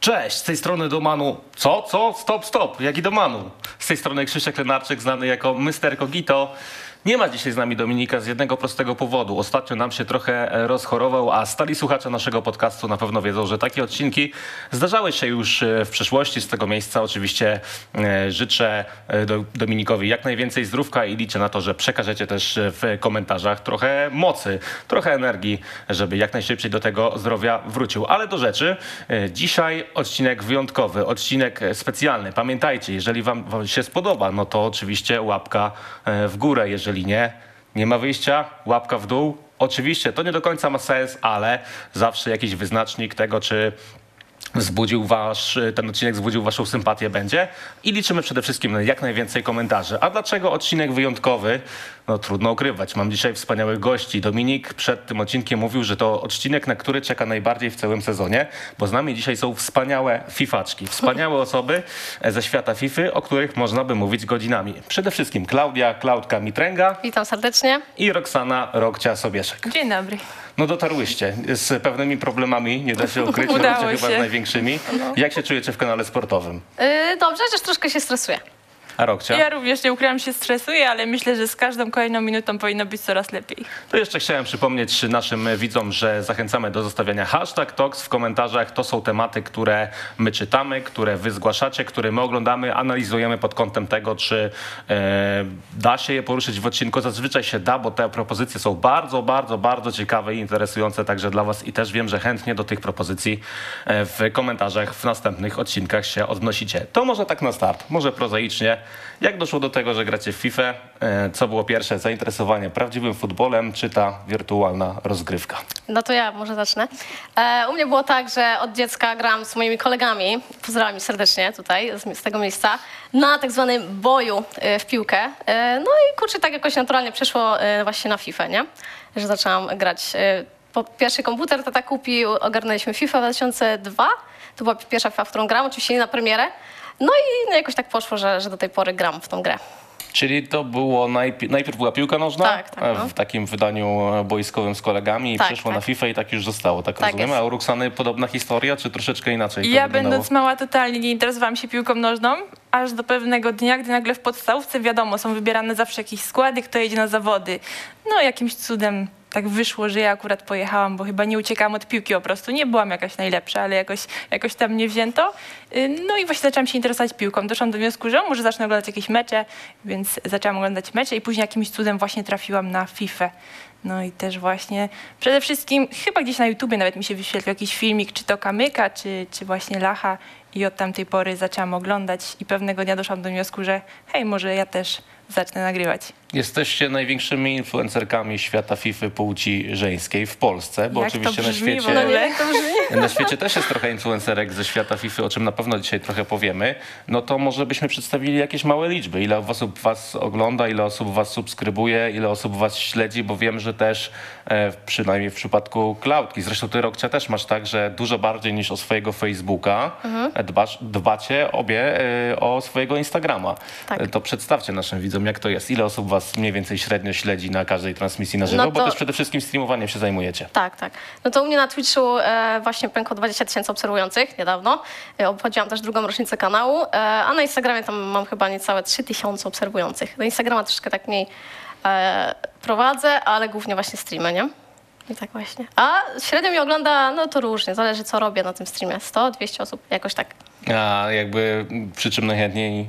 Cześć, z tej strony Domanu. Co? Co? Stop, stop. Jaki Domanu? Z tej strony Krzysiek Lenarczyk, znany jako Mr. Kogito. Nie ma dzisiaj z nami Dominika z jednego prostego powodu. Ostatnio nam się trochę e, rozchorował, a stali słuchacze naszego podcastu na pewno wiedzą, że takie odcinki zdarzały się już e, w przeszłości. Z tego miejsca oczywiście e, życzę do- Dominikowi jak najwięcej zdrówka i liczę na to, że przekażecie też w komentarzach trochę mocy, trochę energii, żeby jak najszybciej do tego zdrowia wrócił. Ale do rzeczy. Dzisiaj odcinek wyjątkowy, odcinek specjalny. Pamiętajcie, jeżeli wam, się spodoba, no to oczywiście łapka w górę. Jeżeli nie, nie ma wyjścia, łapka w dół. Oczywiście to nie do końca ma sens, ale zawsze jakiś wyznacznik tego, czy wzbudził wasz, ten odcinek wzbudził waszą sympatię będzie i liczymy przede wszystkim na jak najwięcej komentarzy. A dlaczego odcinek wyjątkowy? No trudno ukrywać. Mam dzisiaj wspaniałych gości. Dominik przed tym odcinkiem mówił, że to odcinek, na który czeka najbardziej w całym sezonie, bo z nami dzisiaj są wspaniałe fifaczki, wspaniałe osoby ze świata Fify, o których można by mówić godzinami. Przede wszystkim Klaudia, Klaudka Mitręga Witam serdecznie. i Roxana Rokcia-Sobieszek. Dzień dobry. No dotarłyście z pewnymi problemami, nie da się ukryć, Udało Rokcia chyba się. z największymi. Jak się czujecie w kanale sportowym? Yy, dobrze, chociaż troszkę się stresuję. A Rokcia? Ja również nie ukrywam, się stresuję, ale myślę, że z każdą kolejną minutą powinno być coraz lepiej. To jeszcze chciałem przypomnieć naszym widzom, że zachęcamy do zostawiania hashtag TOX w komentarzach. To są tematy, które my czytamy, które wy zgłaszacie, które my oglądamy, analizujemy pod kątem tego, czy e, da się je poruszyć w odcinku. Zazwyczaj się da, bo te propozycje są bardzo, bardzo, bardzo ciekawe i interesujące także dla was i też wiem, że chętnie do tych propozycji e, w komentarzach w następnych odcinkach się odnosicie. To może tak na start, może prozaicznie. Jak doszło do tego, że gracie w FIFA? E, Co było pierwsze? Zainteresowanie prawdziwym futbolem, czy ta wirtualna rozgrywka? No to ja może zacznę. E, u mnie było tak, że od dziecka gram z moimi kolegami, pozdrawiam ich serdecznie tutaj z, tego miejsca, na tak zwanym boju e, w piłkę. No i kurczę, tak jakoś naturalnie przeszło właśnie na FIFA, nie? Że zaczęłam grać. Po pierwszy komputer tata kupił, ogarnęliśmy FIFA 2002. To była pierwsza FIFA, w którą gram, oczywiście nie na premierę. No i no, jakoś tak poszło, że, że do tej pory gram w tą grę. Czyli to było najpierw, najpierw była piłka nożna Tak, tak, e, no. w takim wydaniu boiskowym z kolegami i Tak, przeszło tak. na FIFA i tak już zostało, tak, Tak rozumiemy. A u Roxany podobna historia, czy troszeczkę inaczej Ja będąc mała totalnie nie interesowałam się piłką nożną, aż do pewnego dnia, gdy nagle w podstawówce wiadomo, są wybierane zawsze jakieś składy, kto jedzie na zawody. No jakimś cudem tak wyszło, że ja akurat pojechałam, bo chyba nie uciekałam od piłki po prostu. Nie byłam jakaś najlepsza, ale jakoś, jakoś tam mnie wzięto. Y, No i właśnie zaczęłam się interesować piłką. Doszłam do wniosku, że może zacznę oglądać jakieś mecze, więc zaczęłam oglądać mecze i później jakimś cudem właśnie trafiłam na FIFA. No i też właśnie przede wszystkim chyba gdzieś na YouTubie nawet mi się wyświetlił jakiś filmik, czy to Kamyka, czy, czy właśnie Lacha i od tamtej pory zaczęłam oglądać i pewnego dnia doszłam do wniosku, że hej, może ja też zacznę nagrywać. Jesteście największymi influencerkami świata FIFA płci żeńskiej w Polsce, bo Jak oczywiście na świecie... Na świecie też jest trochę influencerek ze świata FIFA, o czym na pewno dzisiaj trochę powiemy. No to może byśmy przedstawili jakieś małe liczby. Ile osób was ogląda, ile osób was subskrybuje, ile osób was śledzi, bo wiem, że też e, przynajmniej w przypadku Cloudki, zresztą ty Rokcia też masz tak, że dużo bardziej niż o swojego Facebooka e, dbasz, dbacie obie e, o swojego Instagrama. Tak. E, To przedstawcie naszym widzom, jak to jest. Ile osób was mniej więcej średnio śledzi na każdej transmisji na żywo, No bo to- też przede wszystkim streamowaniem się zajmujecie. Tak, tak. No to u mnie na Twitchu e, właśnie pękło 20 tysięcy obserwujących niedawno. E, obchodziłam też drugą rocznicę kanału, e, a na Instagramie tam mam chyba niecałe 3 tysiące obserwujących. Do Instagrama troszkę tak mniej e, prowadzę, ale głównie właśnie streamy, nie? I tak właśnie. A średnio mi ogląda, no to różnie, zależy co robię na tym streamie. 100, 200 osób, jakoś tak. A jakby przy czym najchętniej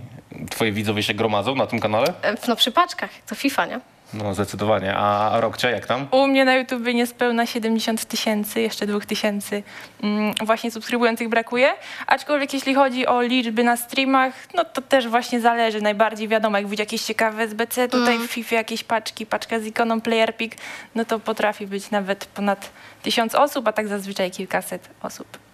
twoi widzowie się gromadzą na tym kanale? E, no przy paczkach, to FIFA, nie? No zdecydowanie. A Rokcia jak tam? U mnie na YouTubie niespełna 70 tysięcy, jeszcze 2 tysięcy mm, właśnie subskrybujących brakuje. Aczkolwiek jeśli chodzi o liczby na streamach, no to też właśnie zależy. Najbardziej wiadomo, jak widzieć jakieś ciekawe SBC, tutaj w FIFA jakieś paczki, paczka z ikoną PlayerPick, no to potrafi być nawet ponad tysiąc osób, a tak zazwyczaj kilkaset osób.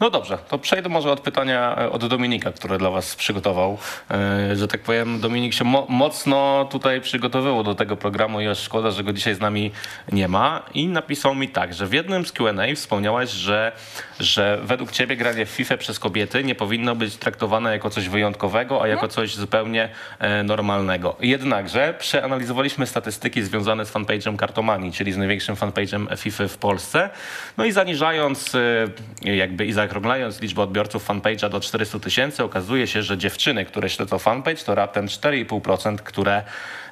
No dobrze, to przejdę może od pytania e, od Dominika, które dla was przygotował. E, Że tak powiem, Dominik się mo- mocno tutaj przygotowywał do tego programu i aż szkoda, że go dzisiaj z nami nie ma. I napisał mi tak, że w jednym z Q&A wspomniałaś, że, że według ciebie granie w FIFA przez kobiety nie powinno być traktowane jako coś wyjątkowego, a jako coś zupełnie e, normalnego. Jednakże przeanalizowaliśmy statystyki związane z fanpage'em Kartomanii, czyli z największym fanpage'em FIFA w Polsce. No i zaniżając jakby i zaokrąglając liczbę odbiorców fanpage'a do 400 tysięcy, okazuje się, że dziewczyny, które śledzą fanpage, to raptem 4,5%, które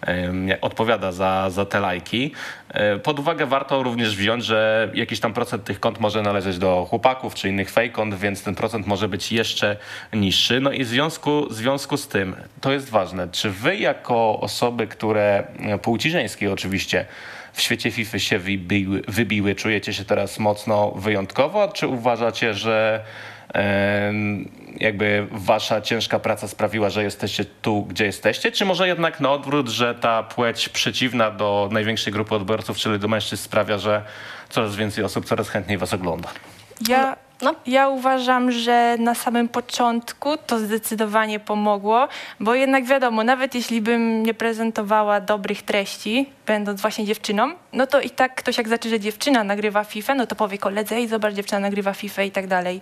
em, odpowiada za, za te lajki. E, Pod uwagę warto również wziąć, że jakiś tam procent tych kont może należeć do chłopaków czy innych fake kont, więc ten procent może być jeszcze niższy. No i w związku, w związku z tym, to jest ważne, czy wy jako osoby, które e, płci żeńskiej oczywiście w świecie FIFA się wybiły, wybiły, czujecie się teraz mocno wyjątkowo, czy uważacie, że jakby wasza ciężka praca sprawiła, że jesteście tu, gdzie jesteście, czy może jednak na odwrót, że ta płeć przeciwna do największej grupy odbiorców, czyli do mężczyzn sprawia, że coraz więcej osób coraz chętniej was ogląda? Ja, No. ja uważam, że na samym początku to zdecydowanie pomogło, bo jednak wiadomo, nawet jeśli bym nie prezentowała dobrych treści, będąc właśnie dziewczyną, no to i tak ktoś jak zacznie, że dziewczyna nagrywa FIFA, no to powie koledze, ej zobacz, dziewczyna nagrywa FIFA i tak dalej.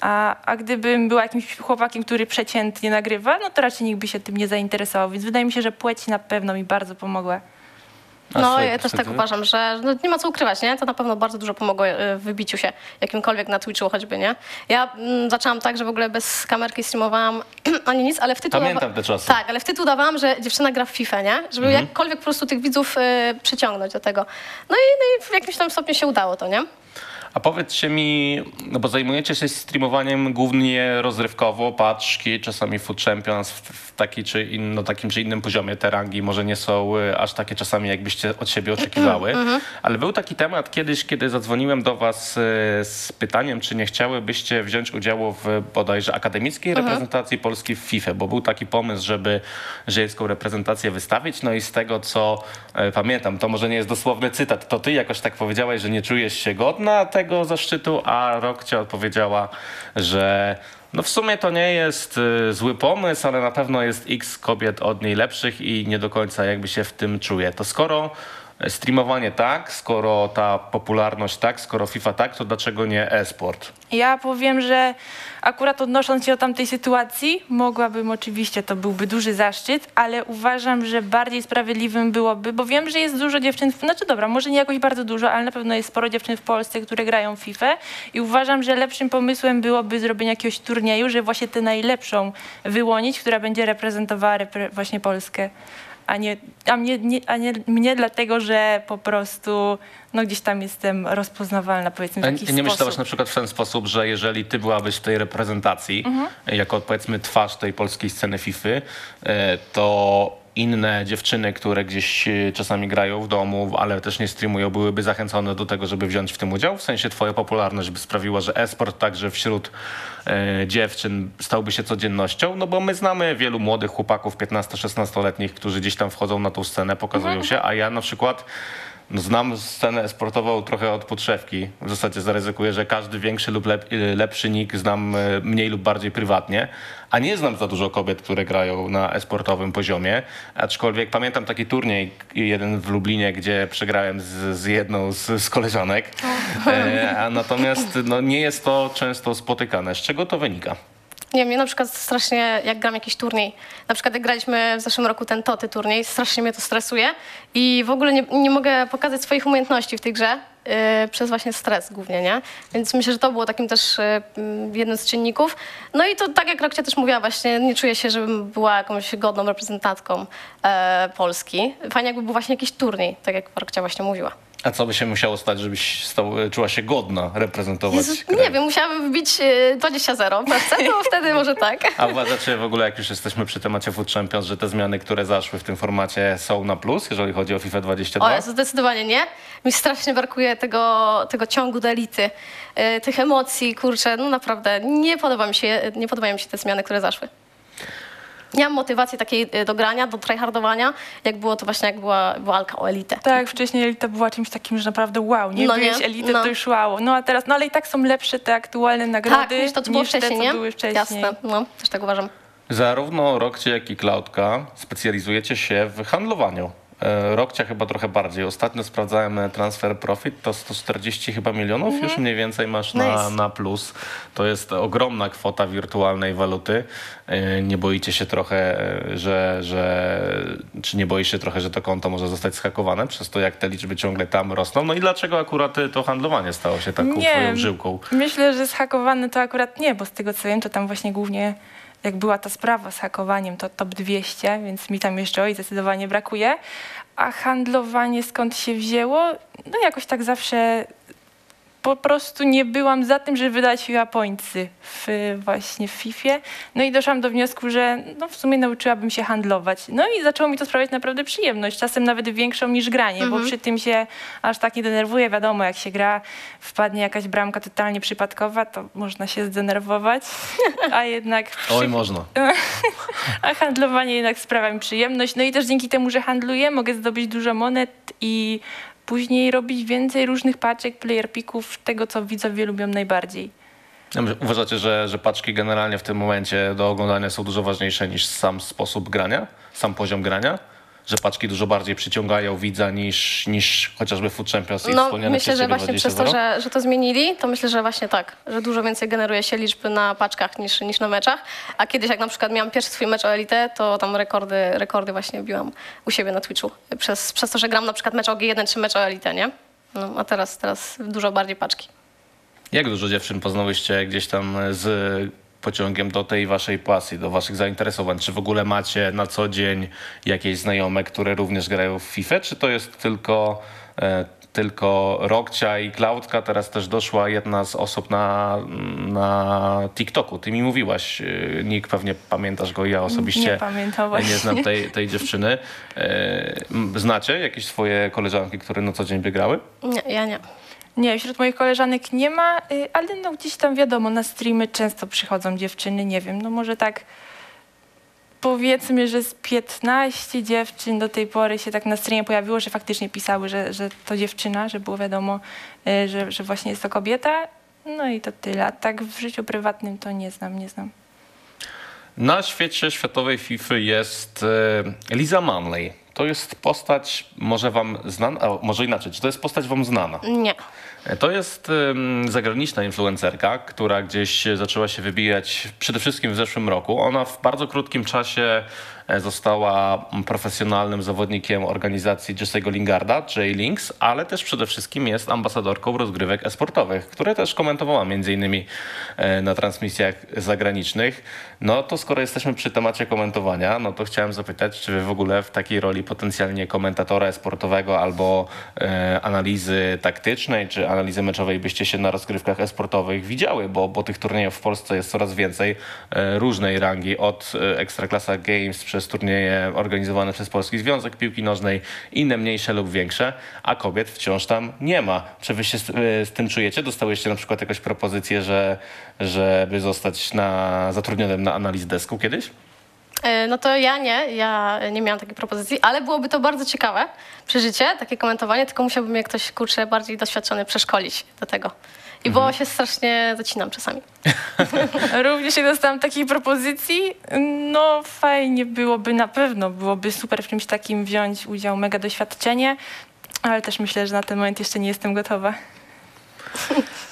A, a gdybym była jakimś chłopakiem, który przeciętnie nagrywa, no to raczej nikt by się tym nie zainteresował, więc wydaje mi się, że płeć na pewno mi bardzo pomogła. A No, ja też tak uważam, że no, nie ma co ukrywać, nie? To na pewno bardzo dużo pomogło e, w wybiciu się jakimkolwiek na Twitchu choćby, nie? Ja mm, zaczęłam tak, że w ogóle bez kamerki streamowałam ani nic, ale w tytuł... Pamiętam te czasy. Tak, ale w tytuł dawałam, że dziewczyna gra w FIFA, nie? Żeby Mhm. jakkolwiek po prostu tych widzów e, przyciągnąć do tego. No i, no i w jakimś tam stopniu się udało to, nie? A powiedzcie mi, no bo zajmujecie się streamowaniem głównie rozrywkowo, paczki, czasami Food Champions w, w taki czy in, no, takim czy innym poziomie. Te rangi może nie są y, aż takie czasami, jakbyście od siebie oczekiwały. Ale był taki temat kiedyś, kiedy zadzwoniłem do was y, z pytaniem, czy nie chciałybyście wziąć udziału w bodajże akademickiej reprezentacji Polski w FIFA, bo był taki pomysł, żeby żeńską reprezentację wystawić. No i z tego, co e, pamiętam, to może nie jest dosłowny cytat, to ty jakoś tak powiedziałaś, że nie czujesz się godna tego zaszczytu, a Rokcia odpowiedziała, że no w sumie to nie jest y, zły pomysł, ale na pewno jest x kobiet od niej lepszych i nie do końca jakby się w tym czuje. To skoro streamowanie tak, skoro ta popularność tak, skoro FIFA tak, to dlaczego nie e-sport? Ja powiem, że akurat odnosząc się do tamtej sytuacji, mogłabym oczywiście, to byłby duży zaszczyt, ale uważam, że bardziej sprawiedliwym byłoby, bo wiem, że jest dużo dziewczyn, znaczy dobra, może nie jakoś bardzo dużo, ale na pewno jest sporo dziewczyn w Polsce, które grają w FIFA i uważam, że lepszym pomysłem byłoby zrobienie jakiegoś turnieju, że właśnie tę najlepszą wyłonić, która będzie reprezentowała repre- właśnie Polskę. A nie, a, mnie, nie, a nie mnie dlatego, że po prostu no gdzieś tam jestem rozpoznawalna powiedzmy w jakiś nie myślałaś sposób. na przykład w ten sposób, że jeżeli ty byłabyś w tej reprezentacji, Mhm. jako powiedzmy twarz tej polskiej sceny FIFA, e, to inne dziewczyny, które gdzieś e, czasami grają w domu, ale też nie streamują, byłyby zachęcone do tego, żeby wziąć w tym udział? W sensie twoja popularność by sprawiła, że e-sport także wśród e, dziewczyn stałby się codziennością? No bo my znamy wielu młodych chłopaków 15-16-letnich, którzy gdzieś tam wchodzą na tą scenę, pokazują Mhm. się, a ja na przykład no, znam scenę sportową trochę od podszewki. W zasadzie zaryzykuję, że każdy większy lub lep, y, lepszy nick znam y, mniej lub bardziej prywatnie, a nie znam za dużo kobiet, które grają na esportowym poziomie. Aczkolwiek pamiętam taki turniej, jeden w Lublinie, gdzie przegrałem z, z jedną z, z koleżanek. E, a natomiast no, nie jest to często spotykane. Z czego to wynika? Nie mnie na przykład strasznie, jak gram jakiś turniej, na przykład jak graliśmy w zeszłym roku ten Toty turniej, strasznie mnie to stresuje i w ogóle nie, nie mogę pokazać swoich umiejętności w tej grze yy, przez właśnie stres głównie, nie? Więc myślę, że to było takim też yy, jednym z czynników. No i to tak jak Rokcia też mówiła właśnie, nie czuję się, żebym była jakąś godną reprezentantką e, Polski. Fajnie jakby był właśnie jakiś turniej, tak jak Rokcia właśnie mówiła. A co by się musiało stać, żebyś stał, czuła się godna reprezentować Jezus, nie wiem, musiałabym wbić yy, 20-0 w FC, to wtedy może tak. A uważacie w ogóle, jak już jesteśmy przy temacie Food Champions, że te zmiany, które zaszły w tym formacie są na plus, jeżeli chodzi o FIFA 22? O Jezu, zdecydowanie nie. Mi strasznie brakuje tego, tego ciągu do elity, yy, tych emocji, kurczę, no naprawdę nie podoba mi się, nie podobają mi się te zmiany, które zaszły. Nie mam motywacji takiej y, do grania, do tryhardowania, jak było to właśnie, jak była walka o elitę. Tak, wcześniej elita była czymś takim, że naprawdę wow, nie No byłeś elity, No. to już wow. No a teraz, no ale i tak są lepsze te aktualne nagrody Tak, niż to, co było niż te, wcześniej, co nie? były wcześniej. Jasne, no, też tak uważam. Zarówno Rokcie, jak i Cloudka specjalizujecie się w handlowaniu E, Rokcia chyba trochę bardziej. Ostatnio sprawdzałem e, transfer profit, to 140 chyba milionów już mniej więcej masz na, Nice. na plus. To jest ogromna kwota wirtualnej waluty. E, Nie boicie się trochę, e, że, że czy nie boisz się trochę, że to konto może zostać schakowane przez to, jak te liczby ciągle tam rosną? No i dlaczego akurat e, to handlowanie stało się taką Nie. twoją żyłką? Myślę, że zhakowane to akurat nie, bo z tego co wiem, to tam właśnie głównie jak była ta sprawa z hakowaniem, to top 200, więc mi tam jeszcze oj zdecydowanie brakuje. A handlowanie skąd się wzięło? No jakoś tak zawsze po prostu nie byłam za tym, żeby wydać pointsy w, właśnie w FIFA. No i doszłam do wniosku, że no w sumie nauczyłabym się handlować. No i zaczęło mi to sprawiać naprawdę przyjemność, czasem nawet większą niż granie, bo przy tym się aż tak nie denerwuję. Wiadomo, jak się gra, wpadnie jakaś bramka totalnie przypadkowa, to można się zdenerwować, a jednak Oj, przy- można. a handlowanie jednak sprawia mi przyjemność. No i też dzięki temu, że handluję, mogę zdobyć dużo monet i później robić więcej różnych paczek, player picków, tego co widzowie lubią najbardziej. Uważacie, że, że paczki generalnie w tym momencie do oglądania są dużo ważniejsze niż sam sposób grania, sam poziom grania? Że paczki dużo bardziej przyciągają widza niż, niż chociażby Food Champions i No, wspomniane myślę, że właśnie 20 przez to, że, że to zmienili, to myślę, że właśnie tak, że dużo więcej generuje się liczby na paczkach niż, niż na meczach. A kiedyś, jak na przykład miałam pierwszy swój mecz o elitę, to tam rekordy, rekordy właśnie biłam u siebie na Twitchu. Przez, przez to, że gram na przykład mecz o G1 czy mecz o elitę, nie? No, a teraz, teraz dużo bardziej paczki. Jak dużo dziewczyn poznałyście gdzieś tam z pociągiem do tej waszej pasji, do waszych zainteresowań? Czy w ogóle macie na co dzień jakieś znajome, które również grają w FIFA, czy to jest tylko, e, tylko Rokcia i Klaudka? Teraz też doszła jedna z osób na, na TikToku. Ty mi mówiłaś, e, Nick, pewnie pamiętasz go, ja osobiście Nie pamiętam właśnie. nie znam tej, tej dziewczyny. E, Znacie jakieś swoje koleżanki, które na co dzień by grały? Nie, ja nie. Nie, wśród moich koleżanek nie ma, y, ale no gdzieś tam wiadomo, na streamy często przychodzą dziewczyny, nie wiem, no może tak powiedzmy, że z 15 dziewczyn do tej pory się tak na streamie pojawiło, że faktycznie pisały, że, że to dziewczyna, że było wiadomo, y, że, że właśnie jest to kobieta. No i to tyle. A tak w życiu prywatnym to nie znam, nie znam. Na świecie światowej FIFA jest e, Liza Manley. To jest postać, może wam znana, a może inaczej, czy to jest postać wam znana? Nie. To jest zagraniczna influencerka, która gdzieś zaczęła się wybijać przede wszystkim w zeszłym roku. Ona w bardzo krótkim czasie została mm, profesjonalnym zawodnikiem organizacji Jesse'ego Lingarda, J-Links, ale też przede wszystkim jest ambasadorką rozgrywek esportowych, które też komentowała między innymi e, na transmisjach zagranicznych. No to skoro jesteśmy przy temacie komentowania, no to chciałem zapytać, czy wy w ogóle w takiej roli potencjalnie komentatora esportowego albo e, analizy taktycznej, czy analizy meczowej byście się na rozgrywkach esportowych widziały, bo, bo tych turniejów w Polsce jest coraz więcej e, różnej rangi, od e, Ekstraklasa Games przez turnieje organizowane przez Polski Związek Piłki Nożnej, inne mniejsze lub większe, a kobiet wciąż tam nie ma. Czy wy się z, e, z tym czujecie? Dostałyście na przykład jakąś propozycję, że, żeby zostać na, zatrudnionym na analiz desku kiedyś? E, No to ja nie, ja nie miałam takiej propozycji, ale byłoby to bardzo ciekawe przeżycie, takie komentowanie, tylko musiałby mnie ktoś, kurczę, bardziej doświadczony przeszkolić do tego. I bo się strasznie zacinam czasami. Również nie dostałam takiej propozycji. No fajnie byłoby na pewno, byłoby super w czymś takim wziąć udział, mega doświadczenie, ale też myślę, że na ten moment jeszcze nie jestem gotowa.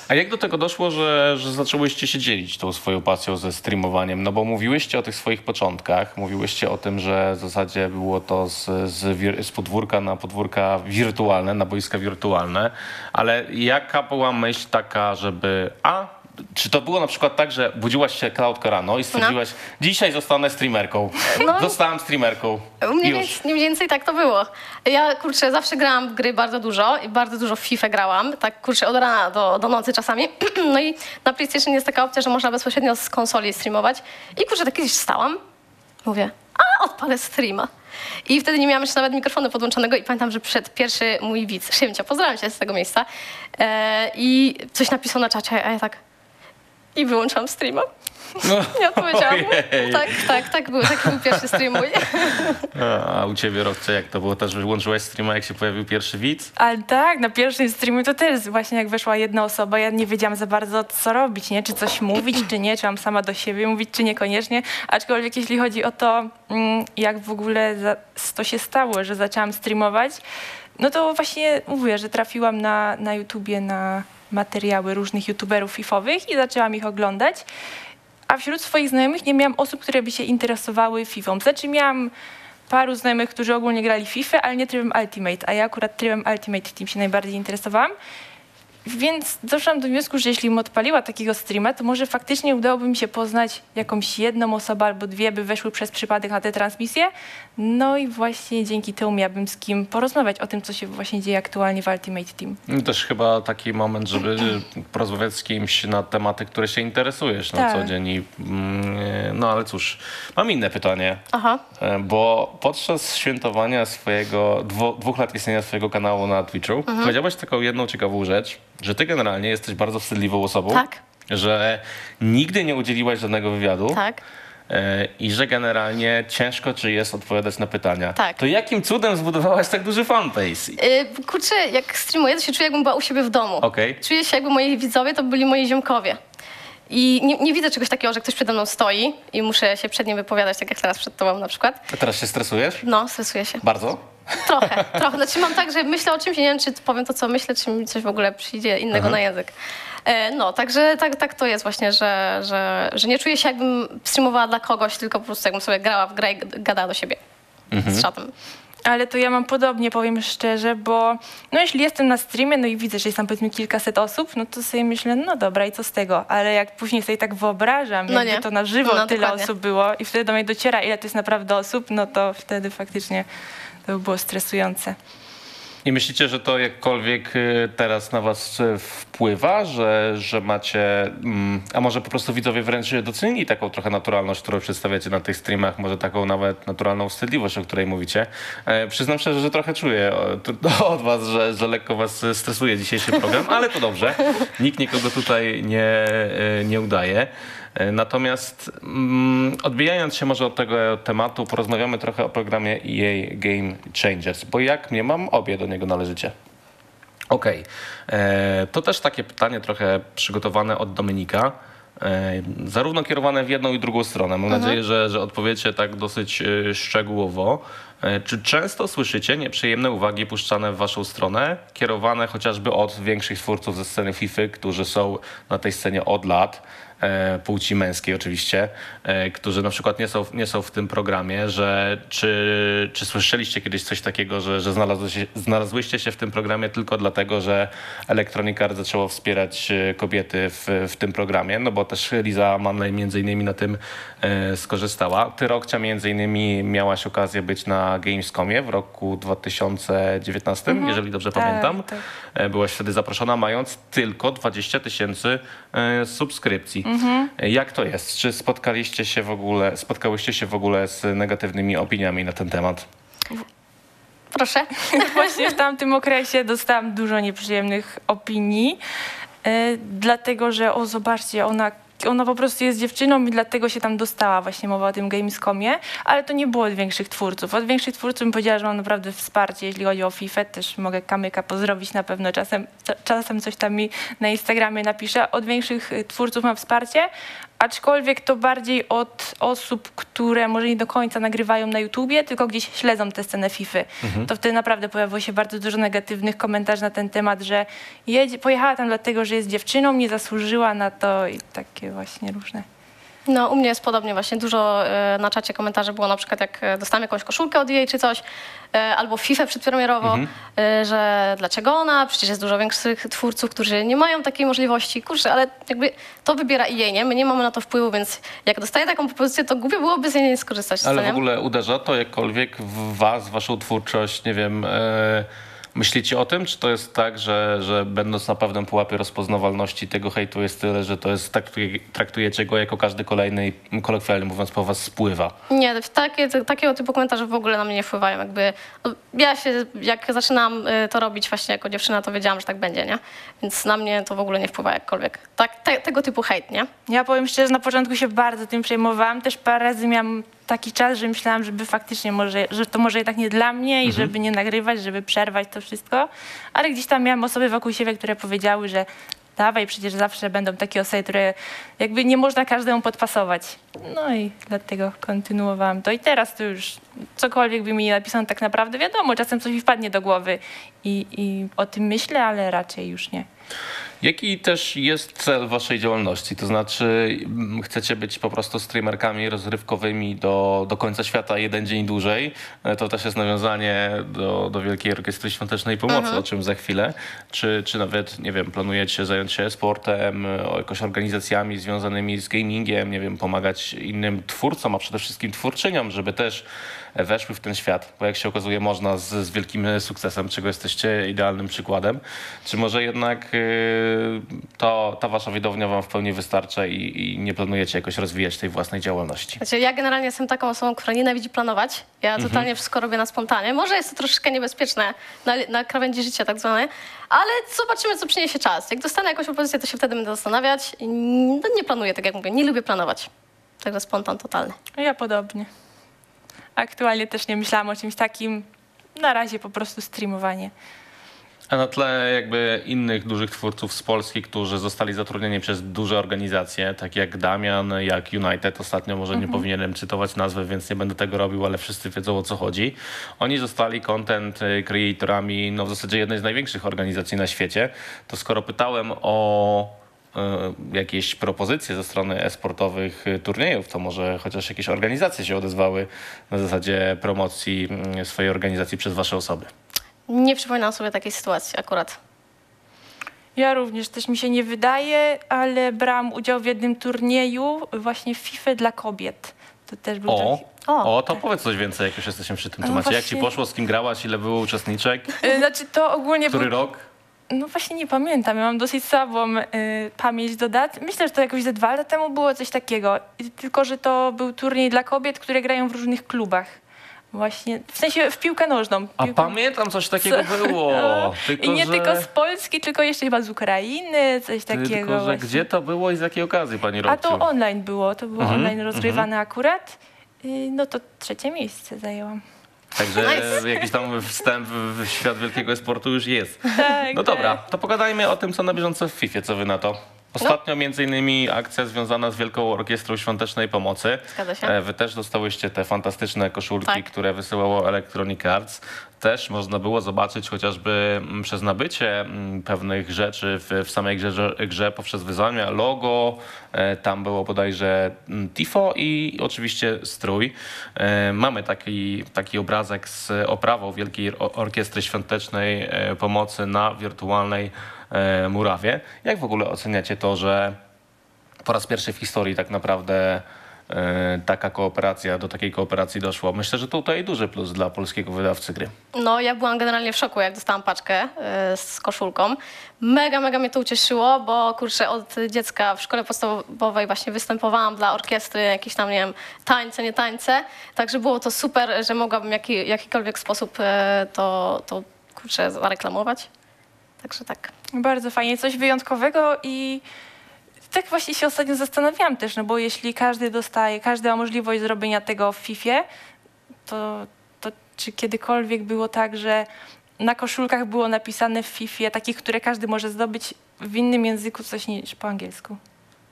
A jak do tego doszło, że, że zaczęłyście się dzielić tą swoją pasją ze streamowaniem? No bo mówiłyście o tych swoich początkach, mówiłyście o tym, że w zasadzie było to z, z, z podwórka na podwórka wirtualne, na boiska wirtualne, ale jaka była myśl taka, żeby a czy to było na przykład tak, że budziłaś się Klaudka rano i stwierdziłaś, dzisiaj zostanę streamerką. No. Zostałam streamerką. U mnie Już. więc, mniej więcej tak to było. Ja, kurczę, zawsze grałam w gry bardzo dużo i bardzo dużo w FIFA grałam, tak, kurczę, od rana do, do nocy czasami. No i na PlayStation jest taka opcja, że można bezpośrednio z konsoli streamować. I kurczę, tak kiedyś wstałam, mówię, a odpalę streama. I wtedy nie miałam jeszcze nawet mikrofonu podłączonego i pamiętam, że przyszedł pierwszy mój widz, Szymcia, pozdrawiam cię z tego miejsca, e, i coś napisał na czacie, a ja tak, i wyłączam streama. No, Nie odpowiedziałam. ojej. Tak, tak, tak był, taki był pierwszy stream mój. A, u ciebie, Robcze, jak to było? Też wyłączyłeś streama, jak się pojawił pierwszy widz? Ale tak, na pierwszym streamie to też właśnie jak weszła jedna osoba, ja nie wiedziałam za bardzo co robić, nie? Czy coś mówić, czy nie, czy mam sama do siebie mówić, czy niekoniecznie. Aczkolwiek jeśli chodzi o to, mm, jak w ogóle to się stało, że zaczęłam streamować, no to właśnie mówię, że trafiłam na, na YouTubie na materiały różnych youtuberów fifowych i zaczęłam ich oglądać. A wśród swoich znajomych nie miałam osób, które by się interesowały Fifą. Znaczy miałam paru znajomych, którzy ogólnie grali FIFA, ale nie trybem Ultimate, a ja akurat trybem Ultimate Team się najbardziej interesowałam. Więc doszłam do wniosku, że jeśli bym odpaliła takiego streama, to może faktycznie udałoby mi się poznać jakąś jedną osobę albo dwie, by weszły przez przypadek na tę transmisję. No i właśnie dzięki temu miałabym z kim porozmawiać o tym, co się właśnie dzieje aktualnie w Ultimate Team. No Też chyba taki moment, żeby porozmawiać z kimś na tematy, które się interesujesz na Tak. co dzień. I, mm, no ale cóż, mam inne pytanie. Aha. E, Bo podczas świętowania swojego, dwu, dwóch lat istnienia swojego kanału na Twitchu, Mhm. powiedziałaś taką jedną ciekawą rzecz, że ty generalnie jesteś bardzo wstydliwą osobą. Tak. Że nigdy nie udzieliłaś żadnego wywiadu. Tak. E, I że generalnie ciężko czy jest odpowiadać na pytania. Tak. To jakim cudem zbudowałaś tak duży fanbase? Yy, kurczę, jak streamuję, to się czuję, jakbym była u siebie w domu. Okej. Czuję się, jakby moi widzowie to byli moi ziomkowie. I nie, nie widzę czegoś takiego, że ktoś przede mną stoi i muszę się przed nim wypowiadać, tak jak teraz przed tobą na przykład. A teraz się stresujesz? No, stresuję się. Bardzo? Trochę, trochę. Znaczy mam tak, że myślę o czymś i nie wiem, czy powiem to, co myślę, czy mi coś w ogóle przyjdzie innego Aha. na język. E, No, także tak, tak to jest właśnie, że, że, że nie czuję się, jakbym streamowała dla kogoś, tylko po prostu jakbym sobie grała w grę i gadała do siebie z czatem. Ale to ja mam podobnie, powiem szczerze, bo no jeśli jestem na streamie, no i widzę, że jest tam powiedzmy kilkaset osób, no to sobie myślę, no dobra, i co z tego? Ale jak później sobie tak wyobrażam, No jakby to na żywo No, tyle dokładnie. osób było i wtedy do mnie dociera, ile to jest naprawdę osób, no to wtedy faktycznie to by było stresujące. I myślicie, że to jakkolwiek y, teraz na was y, wpływa, że, że macie, mm, a może po prostu widzowie wręcz docenili taką trochę naturalność, którą przedstawiacie na tych streamach, może taką nawet naturalną wstydliwość, o której mówicie. E, przyznam szczerze, że trochę czuję o- to- od was, że, że lekko was stresuje dzisiejszy program, ale to dobrze. Nikt nikogo tutaj nie, y, nie udaje. E, Natomiast mm, odbijając się może od tego tematu, porozmawiamy trochę o programie EA Game Changers, bo jak mnie mam, obie do niego należycie. Okej, E, to też takie pytanie trochę przygotowane od Dominika. E, zarówno kierowane w jedną i drugą stronę. Mam nadzieję, że, że odpowiecie tak dosyć szczegółowo. Czy często słyszycie nieprzyjemne uwagi puszczane w waszą stronę, kierowane chociażby od większych twórców ze sceny FIFA, którzy są na tej scenie od lat, płci męskiej oczywiście, e, którzy na przykład nie są, nie są w tym programie, że czy, czy słyszeliście kiedyś coś takiego, że, że znalazłyście, znalazłyście się w tym programie tylko dlatego, że Electronic Arts zaczęło wspierać e, kobiety w, w tym programie, no bo też Liza Manley między innymi na tym e, skorzystała. Ty, Rokcia, między innymi miałaś okazję być na Gamescomie w roku 2019, jeżeli dobrze Tak, pamiętam. tak. E, Byłaś wtedy zaproszona, mając tylko 20 tysięcy e, subskrypcji. E, Jak to jest? Czy spotkaliście się w ogóle, spotkałyście się w ogóle z negatywnymi opiniami na ten temat? Proszę. Właśnie w tamtym okresie dostałam dużo nieprzyjemnych opinii, e, dlatego że o zobaczcie, ona, ona po prostu jest dziewczyną i dlatego się tam dostała, właśnie mowa o tym Gamescomie, ale to nie było od większych twórców. Od większych twórców bym powiedziała, że mam naprawdę wsparcie, jeśli chodzi o FIFA, też mogę kamyka pozdrowić na pewno, czasem, cza- czasem coś tam mi na Instagramie napisze. Od większych y, twórców mam wsparcie, aczkolwiek to bardziej od osób, które może nie do końca nagrywają na YouTubie, tylko gdzieś śledzą tę scenę FIFA. To wtedy naprawdę pojawiło się bardzo dużo negatywnych komentarzy na ten temat, że jedzie, pojechała tam dlatego, że jest dziewczyną, nie zasłużyła na to i takie właśnie różne. No, u mnie jest podobnie właśnie. Dużo e, na czacie komentarzy było na przykład, jak e, dostałam jakąś koszulkę od jej czy coś, e, albo FIFA przedpremierowo, e, że dlaczego ona, przecież jest dużo większych twórców, którzy nie mają takiej możliwości. Kurczę, ale jakby to wybiera jej, nie? My nie mamy na to wpływu, więc jak dostaję taką propozycję, to głupio byłoby z niej nie skorzystać. Ale w ogóle uderza to jakkolwiek w was, waszą twórczość, nie wiem, e, Myślicie o tym, czy to jest tak, że, że będąc na pewnym pułapie rozpoznawalności tego hejtu jest tyle, że to jest, traktuje, traktujecie go jako każdy kolejny i kolokwialnie mówiąc po was spływa? Nie, takie, takiego typu komentarze w ogóle na mnie nie wpływają. Jakby, no, ja się, jak zaczynam y, to robić właśnie jako dziewczyna, to wiedziałam, że tak będzie, nie? Więc na mnie to w ogóle nie wpływa jakkolwiek. Tak, te, tego typu hejt, nie? Ja powiem szczerze, na początku się bardzo tym przejmowałam. Też parę razy miałam taki czas, że myślałam, żeby faktycznie może, że to może jednak nie dla mnie i żeby nie nagrywać, żeby przerwać to wszystko. Ale gdzieś tam miałam osoby wokół siebie, które powiedziały, że dawaj, przecież zawsze będą takie osoby, które jakby nie można każdemu podpasować. No i dlatego kontynuowałam to. I teraz to już cokolwiek by mi nie napisano, tak naprawdę wiadomo, czasem coś mi wpadnie do głowy i, i o tym myślę, ale raczej już nie. Jaki też jest cel waszej działalności? To znaczy, mm, chcecie być po prostu streamerkami rozrywkowymi do, do końca świata jeden dzień dłużej. E, To też jest nawiązanie do, do Wielkiej Orkiestry Świątecznej Pomocy, o czym za chwilę. Czy, czy nawet, nie wiem, planujecie zająć się sportem, e, jakoś organizacjami związanymi z gamingiem, nie wiem, pomagać innym twórcom, a przede wszystkim twórczyniom, żeby też weszły w ten świat, bo jak się okazuje, można z, z wielkim sukcesem, czego jesteście idealnym przykładem. Czy może jednak y, to, ta wasza widownia wam w pełni wystarcza i, i nie planujecie jakoś rozwijać tej własnej działalności? Znaczy, ja generalnie jestem taką osobą, która nienawidzi planować. Ja totalnie wszystko robię na spontanie. Może jest to troszeczkę niebezpieczne na, na krawędzi życia tak zwane, ale zobaczymy, co przyniesie czas. Jak dostanę jakąś propozycję, to się wtedy będę zastanawiać. I No, nie planuję, tak jak mówię, nie lubię planować. Także spontan totalny. Ja podobnie. Aktualnie też nie myślałam o czymś takim. Na razie po prostu streamowanie. A na tle jakby innych dużych twórców z Polski, którzy zostali zatrudnieni przez duże organizacje, tak jak Damian, jak United, ostatnio może nie powinienem cytować nazwy, więc nie będę tego robił, ale wszyscy wiedzą o co chodzi. Oni zostali content creatorami no w zasadzie jednej z największych organizacji na świecie. To skoro pytałem o jakieś propozycje ze strony esportowych e, turniejów, to może chociaż jakieś organizacje się odezwały na zasadzie promocji mm, swojej organizacji przez wasze osoby. Nie przypominam sobie takiej sytuacji akurat. Ja również też mi się nie wydaje, ale brałam udział w jednym turnieju właśnie w FIFA dla kobiet. To też był O, taki... O, o, to powiedz coś więcej, jak już jesteśmy przy tym No temacie. Jak ci właśnie- poszło, z kim grałaś, ile było uczestniczek, Y, Znaczy to ogólnie który był... rok? No właśnie nie pamiętam, ja mam dosyć słabą y, pamięć do dat. Myślę, że to jakoś ze dwa lata temu było coś takiego. Tylko, że to był turniej dla kobiet, które grają w różnych klubach. Właśnie, w sensie w piłkę nożną. A Piłkę- pamiętam, coś takiego było. Tylko, I nie że, tylko z Polski, tylko jeszcze chyba z Ukrainy, coś takiego. Tylko, że właśnie. gdzie to było i z jakiej okazji, pani A Robciu? to online było, to było Mhm, online rozgrywane akurat. Y, No to trzecie miejsce zajęłam. Także Nice. jakiś tam wstęp w świat wielkiego sportu już jest. Tak, No dobra, to pogadajmy o tym, co na bieżąco w FIFA, co wy na to? Ostatnio między innymi akcja związana z Wielką Orkiestrą Świątecznej Pomocy. Zgadza się. E, Wy też dostałyście te fantastyczne koszulki, Tak. które wysyłało Electronic Arts. Też można było zobaczyć chociażby mm, przez nabycie mm, pewnych rzeczy w, w samej grze, grze poprzez wyzwania, logo, e, tam było bodajże mm, tifo i oczywiście strój. E, Mamy taki, taki obrazek z oprawą Wielkiej Or- Orkiestry Świątecznej e, Pomocy na wirtualnej murawie. Jak w ogóle oceniacie to, że po raz pierwszy w historii tak naprawdę taka kooperacja, do takiej kooperacji doszło. Myślę, że tutaj duży plus dla polskiego wydawcy gry. No, ja byłam generalnie w szoku, jak dostałam paczkę y, z koszulką. Mega, mega mnie to ucieszyło, bo kurczę, od dziecka w szkole podstawowej właśnie występowałam dla orkiestry, jakieś tam, nie wiem, tańce, nie tańce. Także było to super, że mogłabym w jaki, jakikolwiek sposób y, to, to, kurczę, zareklamować. Także tak. Bardzo fajnie, coś wyjątkowego i tak właśnie się ostatnio zastanawiałam też, no bo jeśli każdy dostaje, każdy ma możliwość zrobienia tego w FIFA, to, to czy kiedykolwiek było tak, że na koszulkach było napisane w FIFA, takich, które każdy może zdobyć w innym języku coś niż po angielsku?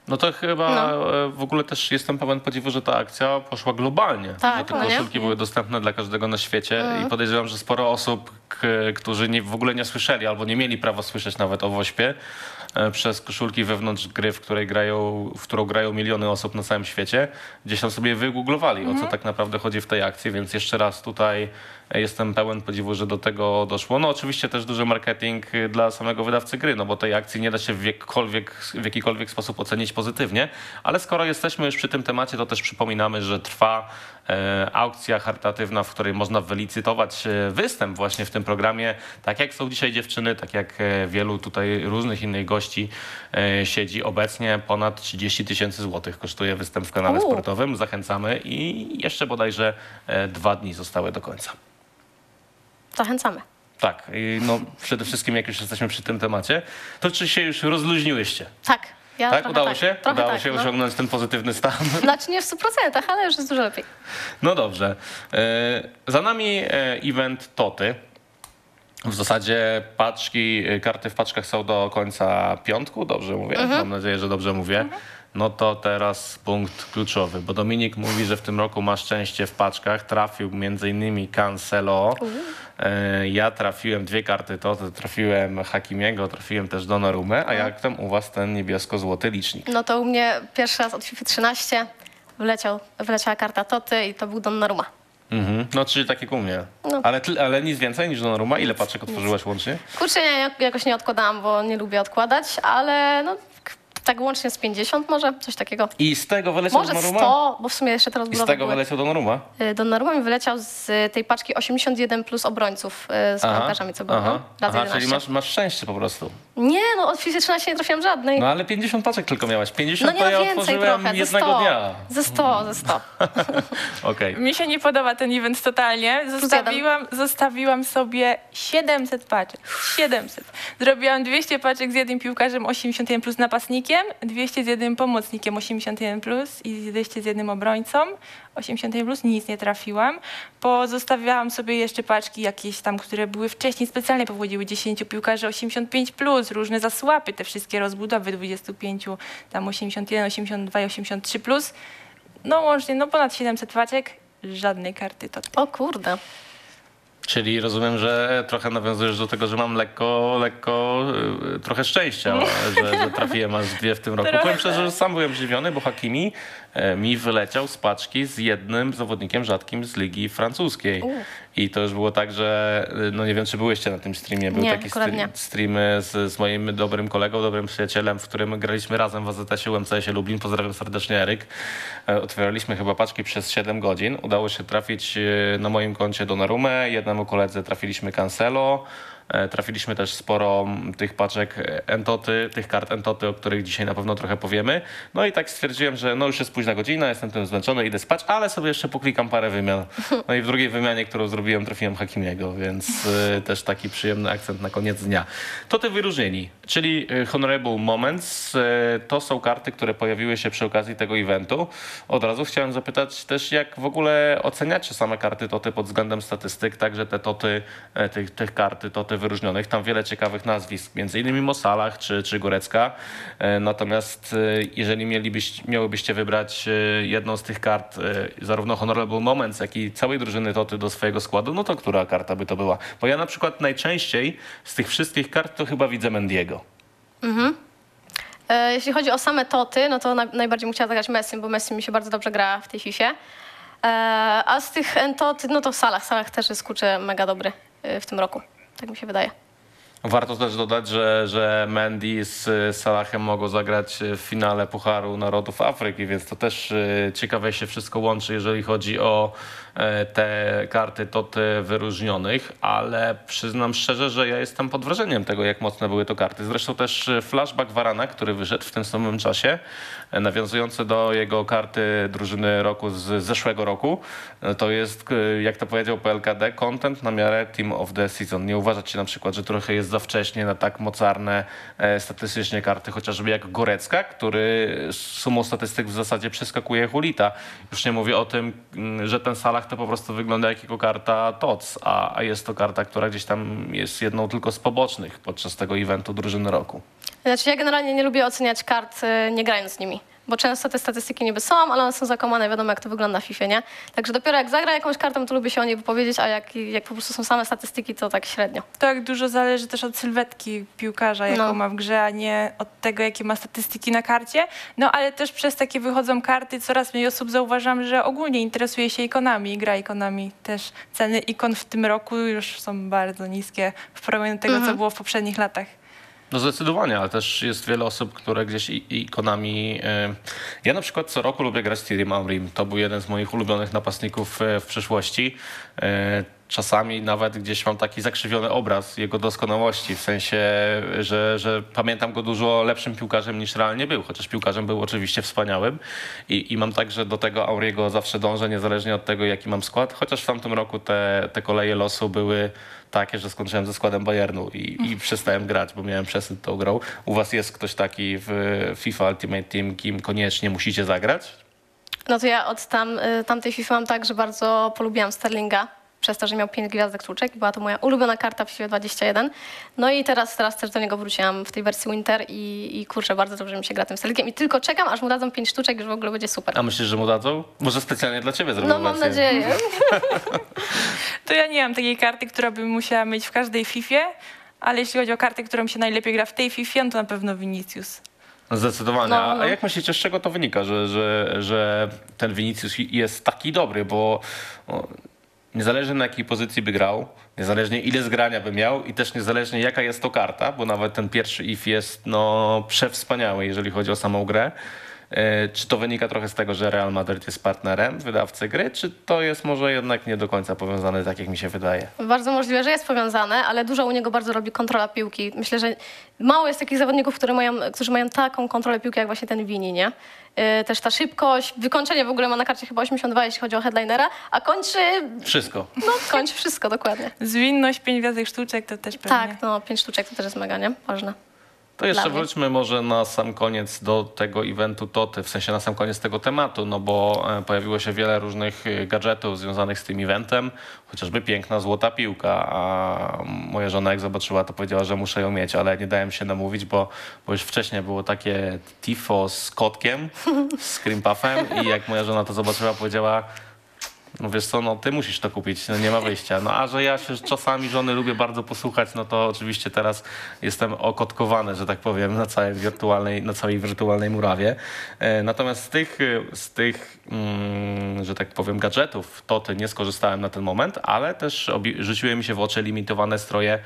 No to chyba No. e, w ogóle też jestem pełen podziwu, że ta akcja poszła globalnie. Tak, że te nie? koszulki były dostępne dla każdego na świecie i podejrzewam, że sporo osób, k- którzy nie, w ogóle nie słyszeli albo nie mieli prawa słyszeć nawet o Wośpie, przez koszulki wewnątrz gry, w której grają, w którą grają miliony osób na całym świecie, gdzieś tam sobie wygooglowali, o co tak naprawdę chodzi w tej akcji, więc jeszcze raz tutaj e, jestem pełen podziwu, że do tego doszło. No oczywiście też duży marketing y, dla samego wydawcy gry, no bo tej akcji nie da się w, w jakikolwiek sposób ocenić pozytywnie, ale skoro jesteśmy już przy tym temacie, to też przypominamy, że trwa e, aukcja charytatywna, w której można wylicytować e, występ właśnie w tym programie, tak jak są dzisiaj dziewczyny, tak jak e, wielu tutaj różnych innych gości siedzi obecnie. Ponad 30 tysięcy złotych kosztuje występ w kanale U. sportowym. Zachęcamy i jeszcze bodajże dwa dni zostały do końca. Zachęcamy. Tak, i no przede wszystkim jak już jesteśmy przy tym temacie, to czy się już rozluźniłyście? Tak. Ja tak? Udało tak. się? Udało tak, się no. osiągnąć ten pozytywny stan? Znaczy nie w 100%, ale już jest dużo lepiej. No dobrze. E, Za nami e, event Toty. W zasadzie paczki, e, karty w paczkach są do końca piątku, dobrze mówię? Mhm. Mam nadzieję, że dobrze mówię. No to teraz punkt kluczowy, bo Dominik mówi, że w tym roku ma szczęście w paczkach. Trafił między innymi Cancelo. E, Ja trafiłem dwie karty Toty, trafiłem Hakimiego, trafiłem też Donnarumę. A jak tam u was ten niebiesko-złoty licznik? No to u mnie pierwszy raz od FIFA 13 wleciał, wleciała karta Toty i to był Donnarumma. Mhm. No czyli tak jak u mnie. No. Ale, ale nic więcej niż Donnarumma? Ile paczek otworzyłaś łącznie? Kurczę, nie, jak- jakoś nie odkładałam, bo nie lubię odkładać, ale no tak łącznie z 50 może, coś takiego. I z tego wyleciał Może Donnarumma? 100, bo w sumie jeszcze teraz I z tego wyleciał Donnarumma? Donnarumma mi wyleciał z tej paczki 81 plus obrońców y, z bramkarzami, co było. aha, no, aha czyli 11. masz, masz szczęście po prostu. Nie, no od FIFA 13 nie trafiłam żadnej. No ale 50 paczek tylko miałaś. 50 No nie to no ja więcej otworzyłem trochę, ze jednego 100. dnia. Ze 100, ze 100. Okej. Mi się nie podoba ten event totalnie. Zostawiłam, zostawiłam sobie 700 paczek. 700. Zrobiłam 200 paczek z jednym piłkarzem 81 plus napastnikiem, 200 z jednym pomocnikiem 81 plus i 200 z jednym obrońcą 81 plus. Nic nie trafiłam. Pozostawiałam sobie jeszcze paczki jakieś tam, które były wcześniej specjalnie powodziły 10 piłkarzy 85 plus, różne zasłapy, te wszystkie rozbudowy 25, tam 81, 82 i 83 plus. No łącznie, no ponad 700 paczek, żadnej karty to O kurde. Czyli rozumiem, że trochę nawiązujesz do tego, że mam lekko, lekko, y, trochę szczęścia, że, że trafiłem aż dwie w tym roku. Trochę Powiem szczerze, że sam byłem zdziwiony, bo Hakimi mi wyleciał z paczki z jednym zawodnikiem rzadkim z ligi francuskiej. U. I to już było tak, że y, no nie wiem, czy byłyście na tym streamie. Był Nie, taki stream, nie. streamy z, z moim dobrym kolegą, dobrym przyjacielem, w którym graliśmy razem w AZS-ie UMCS-ie Lublin. Pozdrawiam serdecznie Eryk. E, Otwieraliśmy chyba paczki przez 7 godzin. Udało się trafić e, na moim koncie Donnarumę, jednemu koledze trafiliśmy Cancelo. E, Trafiliśmy też sporo tych paczek Entoty, tych kart Entoty, o których dzisiaj na pewno trochę powiemy. No i tak stwierdziłem, że no już jest późna godzina, jestem tym zmęczony, idę spać, ale sobie jeszcze poklikam parę wymian. No i w drugiej wymianie, którą zrobiłem, trafiłem Hakimiego, więc e, też taki przyjemny akcent na koniec dnia. To te wyróżnieni, czyli e, Honorable Moments, to są karty, które pojawiły się przy okazji tego eventu. Od razu chciałem zapytać też, jak w ogóle oceniacie same karty toty pod względem statystyk, także te toty, tych, tych karty toty wyróżnionych. Tam wiele ciekawych nazwisk, między innymi Mosalach czy, czy Górecka. E, Natomiast e, jeżeli mielibyś, miałybyście wybrać e, jedną z tych kart, zarówno Honorable Moments, jak i całej drużyny toty do swojego składu, no to która karta by to była? Bo ja na przykład najczęściej z tych wszystkich kart to chyba widzę Mendiego. E, Jeśli chodzi o same toty, no to na, najbardziej bym chciała zagrać Messi, bo Messi mi się bardzo dobrze gra w tej FIFA. A z tych entoty, no to Salah. Salah też jest kurczę mega dobry w tym roku. Tak mi się wydaje. Warto też dodać, że, że Mendy z Salahem mogą zagrać w finale Pucharu Narodów Afryki, więc to też y, ciekawe się wszystko łączy, jeżeli chodzi o te karty toty wyróżnionych, ale przyznam szczerze, że ja jestem pod wrażeniem tego, jak mocne były to karty. Zresztą też y, flashback Varana, który wyszedł w tym samym czasie, e, nawiązujący do jego karty drużyny roku z zeszłego roku, e, to jest, jak to powiedział PLKD, content na miarę Team of the Season. Nie uważacie na przykład, że trochę jest za wcześnie na tak mocarne e, statystycznie karty, chociażby jak Gorecka, który sumą statystyk w zasadzie przeskakuje Hulita. Już nie mówię o tym, że ten Salah to po prostu wygląda jak jego karta TOC, a, a jest to karta, która gdzieś tam jest jedną tylko z pobocznych podczas tego eventu drużyny roku. Znaczy ja generalnie nie lubię oceniać kart e, nie grając z nimi. Bo często te statystyki niby są, ale one są zakłamane, wiadomo jak to wygląda w FIFA, nie? Także dopiero jak zagra jakąś kartą, to lubię się o niej wypowiedzieć, a jak, jak po prostu są same statystyki, to tak średnio. To jak dużo zależy też od sylwetki piłkarza, jaką No. ma w grze, a nie od tego, jakie ma statystyki na karcie. No ale też przez takie wychodzą karty, coraz mniej osób zauważam, że ogólnie interesuje się ikonami i gra ikonami. Też ceny ikon w tym roku już są bardzo niskie w porównaniu do tego, Mhm. co było w poprzednich latach. No zdecydowanie, ale też jest wiele osób, które gdzieś ikonami... y, Ja na przykład co roku lubię grać Thierry Henrym. To był jeden z moich ulubionych napastników y, w przeszłości. Y, Czasami nawet gdzieś mam taki zakrzywiony obraz jego doskonałości, w sensie, że, że pamiętam go dużo lepszym piłkarzem niż realnie był, chociaż piłkarzem był oczywiście wspaniałym. I, i mam tak, że do tego Auriego zawsze dążę, niezależnie od tego, jaki mam skład, chociaż w tamtym roku te, te koleje losu były takie, że skończyłem ze składem Bayernu i, i przestałem grać, bo miałem przesyt tą grą. U was jest ktoś taki w FIFA Ultimate Team, kim koniecznie musicie zagrać? No to ja od tam, y, tamtej FIFA mam tak, że bardzo polubiłam Sterlinga. Przez to, że miał 5 gwiazdek sztuczek. Była to moja ulubiona karta w FIFA 21. No i teraz, teraz też do niego wróciłam w tej wersji Winter i, i kurczę, bardzo dobrze mi się gra tym Sterlingiem. I tylko czekam, aż mu dadzą 5 sztuczek, już w ogóle będzie super. A myślisz, że mu dadzą? Może specjalnie dla ciebie zrobią No mam wersję? nadzieję. To ja nie mam takiej karty, która by musiała mieć w każdej Fifie, ale jeśli chodzi o kartę, którą się najlepiej gra w tej Fifie, no to na pewno Vinicius. Zdecydowanie. No, A- no. A jak myślicie, z czego to wynika, że, że, że ten Vinicius jest taki dobry, bo niezależnie na jakiej pozycji by grał, niezależnie ile zgrania by miał i też niezależnie jaka jest to karta, bo nawet ten pierwszy if jest no, przewspaniały, jeżeli chodzi o samą grę. E, Czy to wynika trochę z tego, że Real Madrid jest partnerem wydawcy gry, czy to jest może jednak nie do końca powiązane, tak jak mi się wydaje? Bardzo możliwe, że jest powiązane, ale dużo u niego bardzo robi kontrola piłki. Myślę, że mało jest takich zawodników, które mają, którzy mają taką kontrolę piłki, jak właśnie ten Wini, nie? Yy, też ta szybkość, wykończenie w ogóle ma na karcie chyba 82, jeśli chodzi o headlinera, a kończy, Wszystko. no kończy wszystko dokładnie. Zwinność, pięć gwiazdek sztuczek to też pewnie. Tak, no pięć sztuczek to też jest mega, nie? Ważne. To jeszcze wróćmy może na sam koniec do tego eventu Toty, w sensie na sam koniec tego tematu, no bo e, pojawiło się wiele różnych e, gadżetów związanych z tym eventem, chociażby piękna złota piłka, a moja żona jak zobaczyła to powiedziała, że muszę ją mieć, ale nie dałem się namówić, bo, bo już wcześniej było takie tifo z kotkiem, z cream puffem i jak moja żona to zobaczyła powiedziała no wiesz co, no ty musisz to kupić, no nie ma wyjścia. No a że ja się czasami żony lubię bardzo posłuchać, no to oczywiście teraz jestem okotkowany, że tak powiem, na całej wirtualnej, na całej wirtualnej murawie. E, Natomiast z tych, z tych mm, że tak powiem, gadżetów, to ty nie skorzystałem na ten moment, ale też rzuciły mi się w oczy limitowane stroje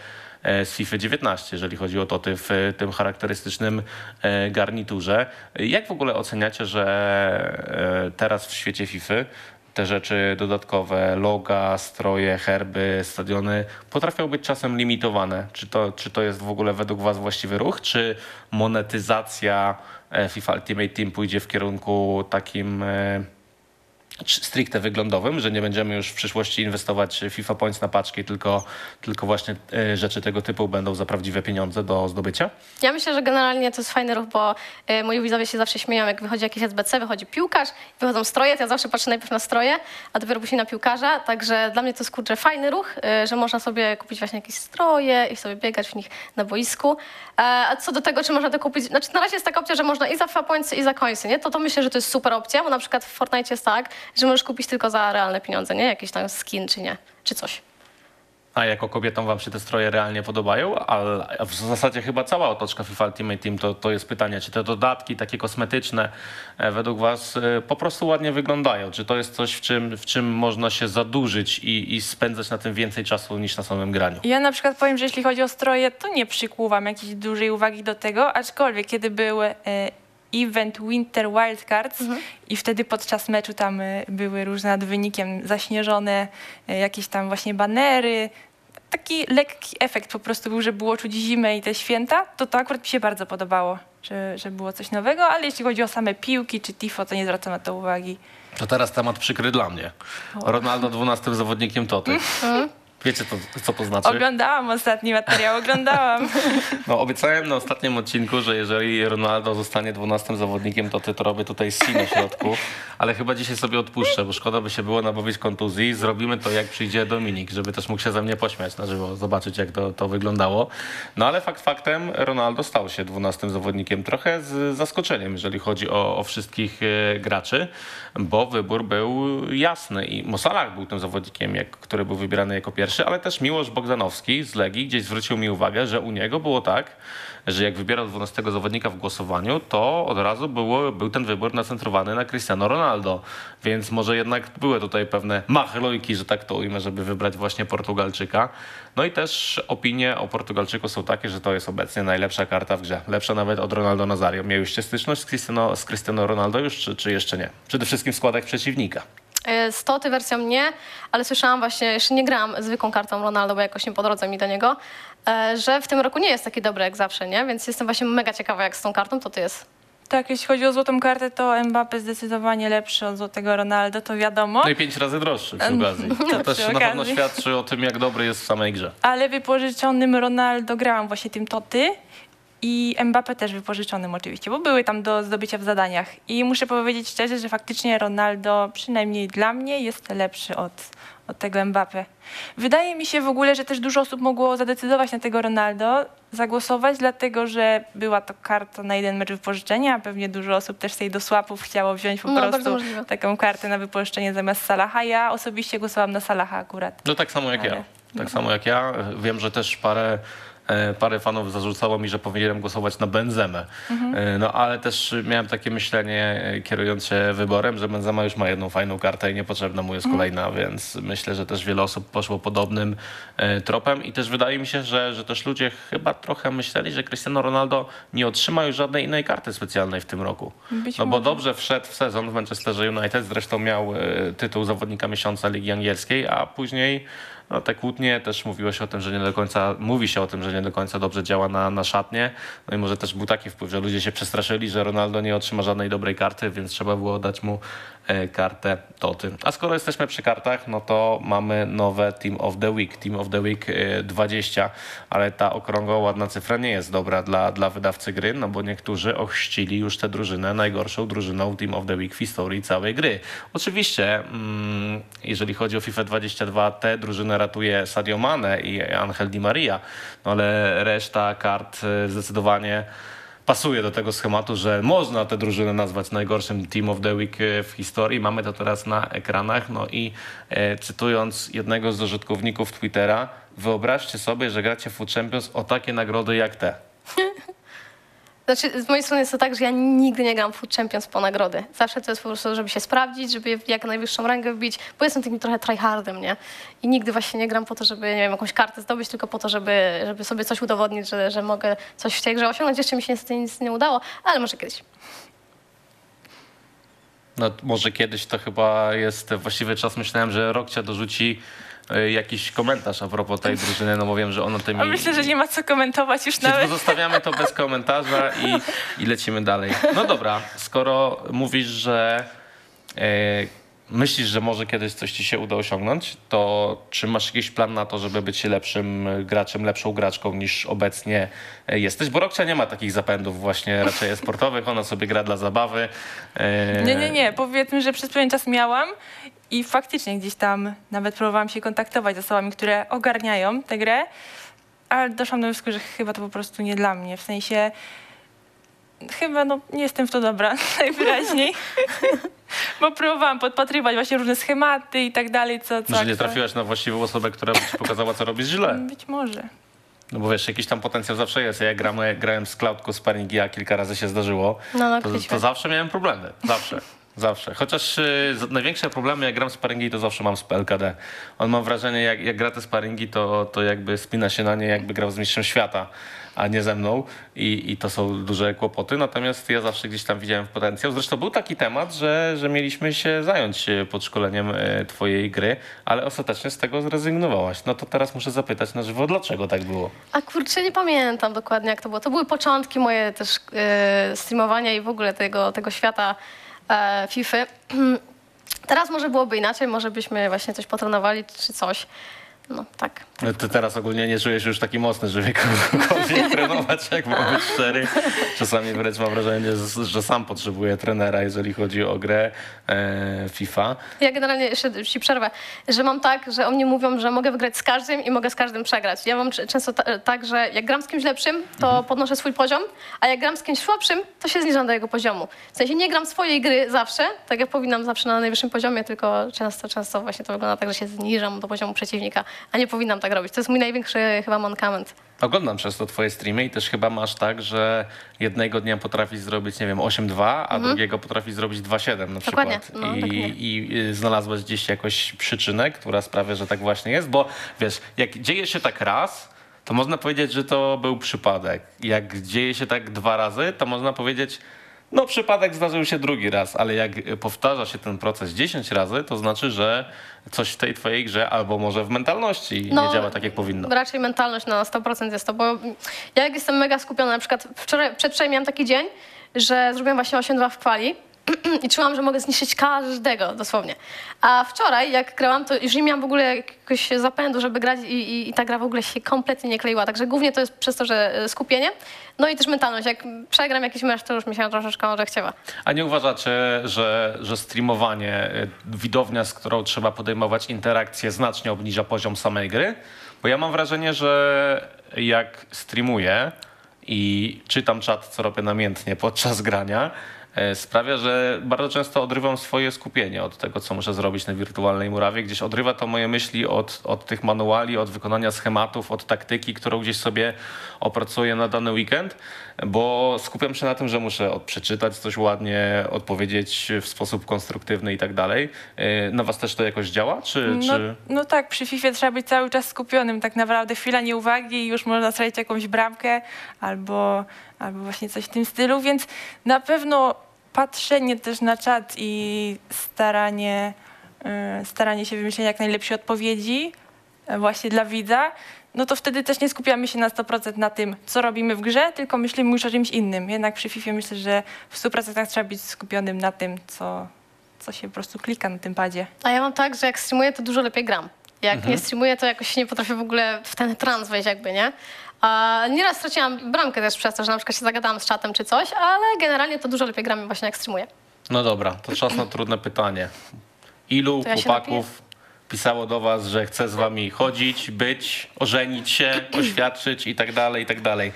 e, z FIFA 19, jeżeli chodzi o toty w tym charakterystycznym e, garniturze. Jak w ogóle oceniacie, że teraz w świecie FIFA te rzeczy dodatkowe, loga, stroje, herby, stadiony potrafią być czasem limitowane. Czy to, czy to jest w ogóle według Was właściwy ruch, czy monetyzacja e, FIFA Ultimate Team pójdzie w kierunku takim e, stricte wyglądowym, że nie będziemy już w przyszłości inwestować FIFA Points na paczki, tylko, tylko właśnie e, rzeczy tego typu będą za prawdziwe pieniądze do zdobycia? Ja myślę, że generalnie to jest fajny ruch, bo y, moi widzowie się zawsze śmieją, jak wychodzi jakiś SBC, wychodzi piłkarz, wychodzą stroje, to ja zawsze patrzę najpierw na stroje, a dopiero później na piłkarza, także dla mnie to jest kurczę fajny ruch, y, że można sobie kupić właśnie jakieś stroje i sobie biegać w nich na boisku. E, a co do tego, czy można to kupić, znaczy na razie jest taka opcja, że można i za FIFA Pointsy i za coinsy, nie? To to myślę, że to jest super opcja, bo na przykład w Fortnite jest tak, że możesz kupić tylko za realne pieniądze, nie? Jakiś tam skin czy nie, czy coś. A jako kobietom wam się te stroje realnie podobają? Ale w zasadzie chyba cała otoczka FIFA Ultimate Team to, to jest pytanie, czy te dodatki takie kosmetyczne e, według was e, po prostu ładnie wyglądają? Czy to jest coś, w czym, w czym można się zadłużyć i, i spędzać na tym więcej czasu niż na samym graniu? Ja na przykład powiem, że jeśli chodzi o stroje, to nie przykuwam jakiejś dużej uwagi do tego, aczkolwiek kiedy był e, event Winter Wildcards i wtedy podczas meczu tam e, były różne nad wynikiem zaśnieżone e, jakieś tam właśnie banery, taki lekki efekt po prostu był, że było czuć zimę i te święta, to to akurat mi się bardzo podobało, że, że było coś nowego, ale jeśli chodzi o same piłki czy tifo, to nie zwracam na to uwagi. To teraz temat przykry dla mnie. Ronaldo 12 zawodnikiem Toty. Wiecie, to, co to znaczy? Oglądałam ostatni materiał, oglądałam. No, obiecałem na ostatnim odcinku, że jeżeli Ronaldo zostanie 12 zawodnikiem, to ty to robię tutaj C na środku, ale chyba dzisiaj sobie odpuszczę, bo szkoda by się było nabawić kontuzji. Zrobimy to, jak przyjdzie Dominik, żeby też mógł się ze mnie pośmiać na żywo, zobaczyć, jak to, to wyglądało. No ale fakt faktem, Ronaldo stał się 12 zawodnikiem, trochę z zaskoczeniem, jeżeli chodzi o, o wszystkich e, graczy, bo wybór był jasny i Mosalah był tym zawodnikiem, jak, który był wybierany jako pierwszy, ale też Miłosz Bogdanowski z Legii gdzieś zwrócił mi uwagę, że u niego było tak, że jak wybierał 12 zawodnika w głosowaniu, to od razu było, był ten wybór nacentrowany na Cristiano Ronaldo. Więc może jednak były tutaj pewne machlojki, że tak to ujmę, żeby wybrać właśnie Portugalczyka. No i też opinie o Portugalczyku są takie, że to jest obecnie najlepsza karta w grze. Lepsza nawet od Ronaldo Nazario. Mieliście styczność z Cristiano, z Cristiano Ronaldo już, czy, czy jeszcze nie? Przede wszystkim w składach przeciwnika. E, Z Toty wersją nie, ale słyszałam właśnie, jeszcze nie grałam zwykłą kartą Ronaldo, bo jakoś nie po drodze mi do niego, e, że w tym roku nie jest taki dobry jak zawsze, nie? Więc jestem właśnie mega ciekawa, jak z tą kartą to ty jest. Tak, jeśli chodzi o złotą kartę, to Mbappe zdecydowanie lepszy od złotego Ronaldo, to wiadomo. No i pięć razy droższy przy okazji. To też przy na pewno okazji. świadczy o tym, jak dobry jest w samej grze. Ale wypożyczonym Ronaldo grałam właśnie tym Toty i Mbappe też wypożyczonym oczywiście, bo były tam do zdobycia w zadaniach. I muszę powiedzieć szczerze, że faktycznie Ronaldo, przynajmniej dla mnie, jest lepszy od, od tego Mbappe. Wydaje mi się w ogóle, że też dużo osób mogło zadecydować na tego Ronaldo, zagłosować, dlatego że była to karta na jeden mecz wypożyczenia, a pewnie dużo osób też z tej do swapów chciało wziąć po No, prostu taką kartę na wypożyczenie zamiast Salaha. Ja osobiście głosowałam na Salaha akurat. No tak samo jak Ale- ja. Tak samo jak ja. Wiem, że też parę, parę fanów zarzucało mi, że powinienem głosować na Benzemę. E, No ale też miałem takie myślenie, e, kierując się wyborem, że Benzema już ma jedną fajną kartę i niepotrzebna mu jest kolejna, więc myślę, że też wiele osób poszło podobnym e, tropem i też wydaje mi się, że, że też ludzie chyba trochę myśleli, że Cristiano Ronaldo nie otrzyma już żadnej innej karty specjalnej w tym roku. Być no bo może. dobrze wszedł w sezon w Manchesterze United, zresztą miał e, tytuł zawodnika miesiąca Ligi Angielskiej, a później no, te kłótnie też mówiło się o tym, że nie do końca, mówi się o tym, że nie do końca dobrze działa na, na szatnie. No i może też był taki wpływ, że ludzie się przestraszyli, że Ronaldo nie otrzyma żadnej dobrej karty, więc trzeba było dać mu kartę Toty. A skoro jesteśmy przy kartach, no to mamy nowe Team of the Week. Team of the Week e, 20, ale ta okrągła, ładna cyfra nie jest dobra dla, dla wydawcy gry, no bo niektórzy ochrzcili już tę drużynę najgorszą drużyną Team of the Week w historii całej gry. Oczywiście, mm, jeżeli chodzi o FIFA 22, tę drużynę ratuje Sadio Mane i Angel Di Maria, no ale reszta kart e, zdecydowanie pasuje do tego schematu, że można tę drużynę nazwać najgorszym Team of the Week e, w historii. Mamy to teraz na ekranach. No i e, cytując jednego z użytkowników Twittera, wyobraźcie sobie, że gracie w Food Champions o takie nagrody jak te. Znaczy, z mojej strony jest to tak, że ja nigdy nie gram Food Champions po nagrody. Zawsze to jest po prostu, żeby się sprawdzić, żeby jak najwyższą rangę wbić, bo jestem takim trochę tryhardem, nie? I nigdy właśnie nie gram po to, żeby, nie wiem, jakąś kartę zdobyć, tylko po to, żeby, żeby sobie coś udowodnić, że, że mogę coś w tej grze osiągnąć. Jeszcze mi się niestety nic nie udało, ale może kiedyś. No może kiedyś to chyba jest właściwy czas. Myślałem, że Rokcia dorzuci e, jakiś komentarz a propos tej drużyny, no bo wiem, że ono tymi... A myślę, że nie ma co komentować już nawet. Zostawiamy to bez komentarza i, i lecimy dalej. No dobra, skoro mówisz, że e, myślisz, że może kiedyś coś ci się uda osiągnąć, to czy masz jakiś plan na to, żeby być lepszym graczem, lepszą graczką niż obecnie jesteś? Bo Rokcia nie ma takich zapędów właśnie raczej sportowych, ona sobie gra dla zabawy. E, Nie, nie, nie. Powiedzmy, że przez pewien czas miałam i faktycznie gdzieś tam nawet próbowałam się kontaktować z osobami, które ogarniają tę grę, ale doszłam do wniosku, że chyba to po prostu nie dla mnie. W sensie chyba no, nie jestem w to dobra najwyraźniej. Bo próbowałam podpatrywać właśnie różne schematy i tak dalej, co, co Że nie trafiłaś na właściwą osobę, która by ci pokazała, co robisz źle. Być może. No bo wiesz, jakiś tam potencjał zawsze jest. Ja gramy, grałem z Cloudku sparingi, a kilka razy się zdarzyło. No, no, to, to zawsze miałem problemy. Zawsze. Zawsze. Chociaż y, z- największe problemy, jak gram sparingi, to zawsze mam z PLKD. On mam wrażenie, jak, jak gra te sparingi, to, to jakby spina się na nie, jakby grał z mistrzem świata, a nie ze mną. I, I to są duże kłopoty. Natomiast ja zawsze gdzieś tam widziałem potencjał. Zresztą był taki temat, że, że mieliśmy się zająć y, podszkoleniem y, twojej gry, ale ostatecznie z tego zrezygnowałaś. No to teraz muszę zapytać na żywo, dlaczego tak było? A kurczę, nie pamiętam dokładnie jak to było. To były początki moje też e, streamowania i w ogóle tego, tego świata e, FIFA. Teraz może byłoby inaczej, może byśmy właśnie coś potrenowali czy coś. No tak. Ty teraz ogólnie nie czujesz już taki mocny, żeby kogokolwiek trenować, jak mam być szczery. Czasami wręcz mam wrażenie, że- że sam potrzebuję trenera, jeżeli chodzi o grę e, FIFA. Ja generalnie jeszcze ci przerwę, że mam tak, że oni mówią, że mogę wygrać z każdym i mogę z każdym przegrać. Ja mam często ta, tak, że jak gram z kimś lepszym, to podnoszę swój poziom, a jak gram z kimś słabszym, to się zniżam do jego poziomu. W sensie nie gram swojej gry zawsze, tak jak powinnam zawsze na najwyższym poziomie, tylko często, często właśnie to wygląda tak, że się zniżam do poziomu przeciwnika, a nie powinnam tak robić. To jest mój największy chyba mankament. Oglądam często twoje streamy i też chyba masz tak, że jednego dnia potrafisz zrobić, nie wiem, 8-2, a drugiego potrafisz zrobić 2-7 na Dokładnie. przykład. No, I, dokładnie. I y, znalazłeś gdzieś jakąś przyczynę, która sprawia, że tak właśnie jest, bo wiesz, jak dzieje się tak raz, to można powiedzieć, że to był przypadek. Jak dzieje się tak dwa razy, to można powiedzieć, no przypadek zdarzył się drugi raz, ale jak powtarza się ten proces 10 razy, to znaczy, że coś w tej twojej grze albo może w mentalności nie działa tak, jak powinno. Raczej mentalność na 100% jest to, bo ja jak jestem mega skupiona, na przykład wczoraj, przedwczoraj miałam taki dzień, że zrobiłam właśnie 8-2 w kwali i czułam, że mogę zniszczyć każdego dosłownie. A wczoraj, jak grałam, to już nie miałam w ogóle jakiegoś zapędu, żeby grać i, i, i ta gra w ogóle się kompletnie nie kleiła. Także głównie to jest przez to, że e, skupienie, no i też mentalność. Jak przegram jakiś mecz, to już mi się troszeczkę rozechciewa. A nie uważacie, że, że streamowanie, y, widownia, z którą trzeba podejmować interakcje, znacznie obniża poziom samej gry? Bo ja mam wrażenie, że jak streamuję i czytam czat, co robię namiętnie podczas grania, e, sprawia, że bardzo często odrywam swoje skupienie od tego, co muszę zrobić na wirtualnej murawie. Gdzieś odrywa to moje myśli od, od tych manuali, od wykonania schematów, od taktyki, którą gdzieś sobie opracuję na dany weekend, bo skupiam się na tym, że muszę przeczytać coś ładnie, odpowiedzieć w sposób konstruktywny i tak dalej. E, Na was też to jakoś działa? Czy, No, czy... no tak, przy FIFA trzeba być cały czas skupionym. Tak naprawdę chwila nieuwagi i już można strzelić jakąś bramkę albo, albo właśnie coś w tym stylu, więc na pewno patrzenie też na czat i staranie, y, staranie się wymyśleć jak najlepsze odpowiedzi e, właśnie dla widza, no to wtedy też nie skupiamy się na 100% na tym, co robimy w grze, tylko myślimy już o czymś innym. Jednak przy FIFA myślę, że w 100% trzeba być skupionym na tym, co, co się po prostu klika na tym padzie. A ja mam tak, że jak streamuję, to dużo lepiej gram. Jak nie streamuję, to jakoś nie potrafię w ogóle w ten trans wejść jakby, nie? A nieraz straciłam bramkę też przez to, że na przykład się zagadałam z czatem czy coś, ale generalnie to dużo lepiej gram właśnie jak streamuję. No dobra, to czas na trudne pytanie. Ilu To ja się chłopaków pisało do was, że chce z wami chodzić, być, ożenić się, oświadczyć i tak dalej, i tak dalej.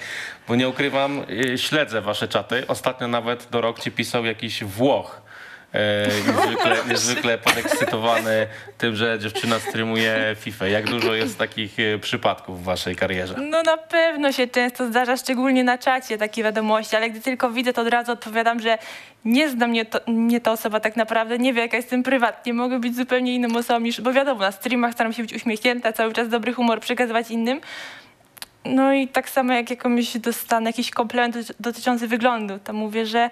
Bo nie ukrywam, y, śledzę wasze czaty. Ostatnio nawet do rok ci pisał jakiś Włoch. E, niezwykle, niezwykle podekscytowany tym, że dziewczyna streamuje FIFA. Jak dużo jest takich e, przypadków w waszej karierze? No na pewno się często zdarza, szczególnie na czacie takie wiadomości, ale gdy tylko widzę, to od razu odpowiadam, że nie zna mnie, to, mnie ta osoba tak naprawdę, nie wie jaka jestem prywatnie, mogę być zupełnie inną osobą niż, bo wiadomo, na streamach staram się być uśmiechnięta, cały czas dobry humor przekazywać innym. No i tak samo jak jakąś dostanę jakiś komplement doty- dotyczący wyglądu, to mówię, że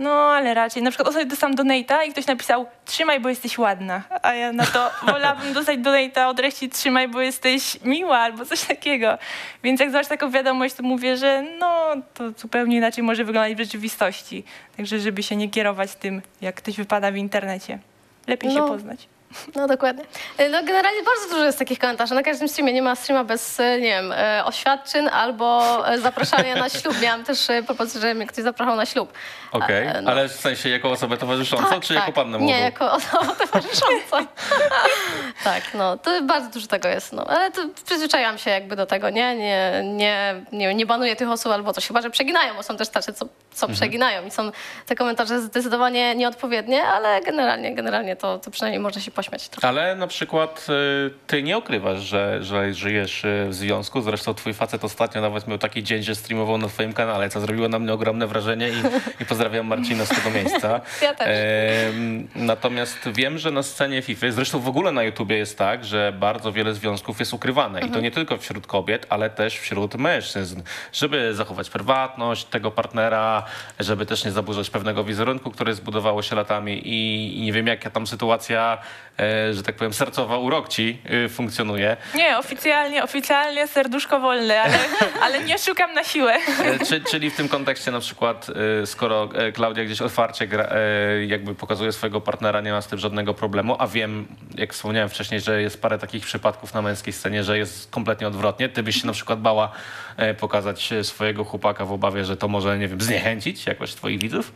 no ale raczej, na przykład ostatnio dostałam donate'a i ktoś napisał trzymaj, bo jesteś ładna, a ja na to wolałabym dostać donate'a o treści trzymaj, bo jesteś miła albo coś takiego. Więc jak zobaczę taką wiadomość, to mówię, że no to zupełnie inaczej może wyglądać w rzeczywistości. Także żeby się nie kierować tym, jak ktoś wypada w internecie. Lepiej się No. poznać. No dokładnie. E, No generalnie bardzo dużo jest takich komentarzy. Na każdym streamie nie ma streama bez, e, nie wiem, e, oświadczyn albo zapraszania na ślub. Miałam też propozycję, że mnie ktoś zapraszał na ślub. Okej, E, no. ale w sensie jako osobę towarzyszącą, czy jako pannę młodą? Nie, jako osoba towarzysząca. tak, no, to bardzo dużo tego jest, no. Ale to przyzwyczaiłam się jakby do tego, nie? Nie, nie, nie, nie banuję tych osób albo coś, chyba że przeginają, bo są też tacy, co, co Mhm. przeginają i są te komentarze zdecydowanie nieodpowiednie, ale generalnie, generalnie to, to przynajmniej można się pośmiać trochę. Ale na przykład y, ty nie ukrywasz, że, że żyjesz y, w związku. Zresztą twój facet ostatnio nawet miał taki dzień, że streamował na twoim kanale, co zrobiło na mnie ogromne wrażenie i, i pozdrawiam Marcina z tego miejsca. Ja też. Em, natomiast wiem, że na scenie FIFA, zresztą w ogóle na YouTubie jest tak, że bardzo wiele związków jest ukrywane. I to nie tylko wśród kobiet, ale też wśród mężczyzn. Żeby zachować prywatność tego partnera, żeby też nie zaburzać pewnego wizerunku, który zbudowało się latami i, i nie wiem jaka tam sytuacja, e, że tak powiem, sercowa u Rokci y, funkcjonuje. Nie, oficjalnie, oficjalnie serduszko wolne, ale, ale nie szukam na siłę. E, Czy, czyli w tym kontekście na przykład, e, skoro e, Klaudia gdzieś otwarcie gra, e, jakby pokazuje swojego partnera, nie ma z tym żadnego problemu, a wiem, jak wspomniałem wcześniej, że jest parę takich przypadków na męskiej scenie, że jest kompletnie odwrotnie. Ty byś się na przykład bała e, pokazać e, swojego chłopaka w obawie, że to może, nie wiem, zniechęcić jakoś twoich widzów?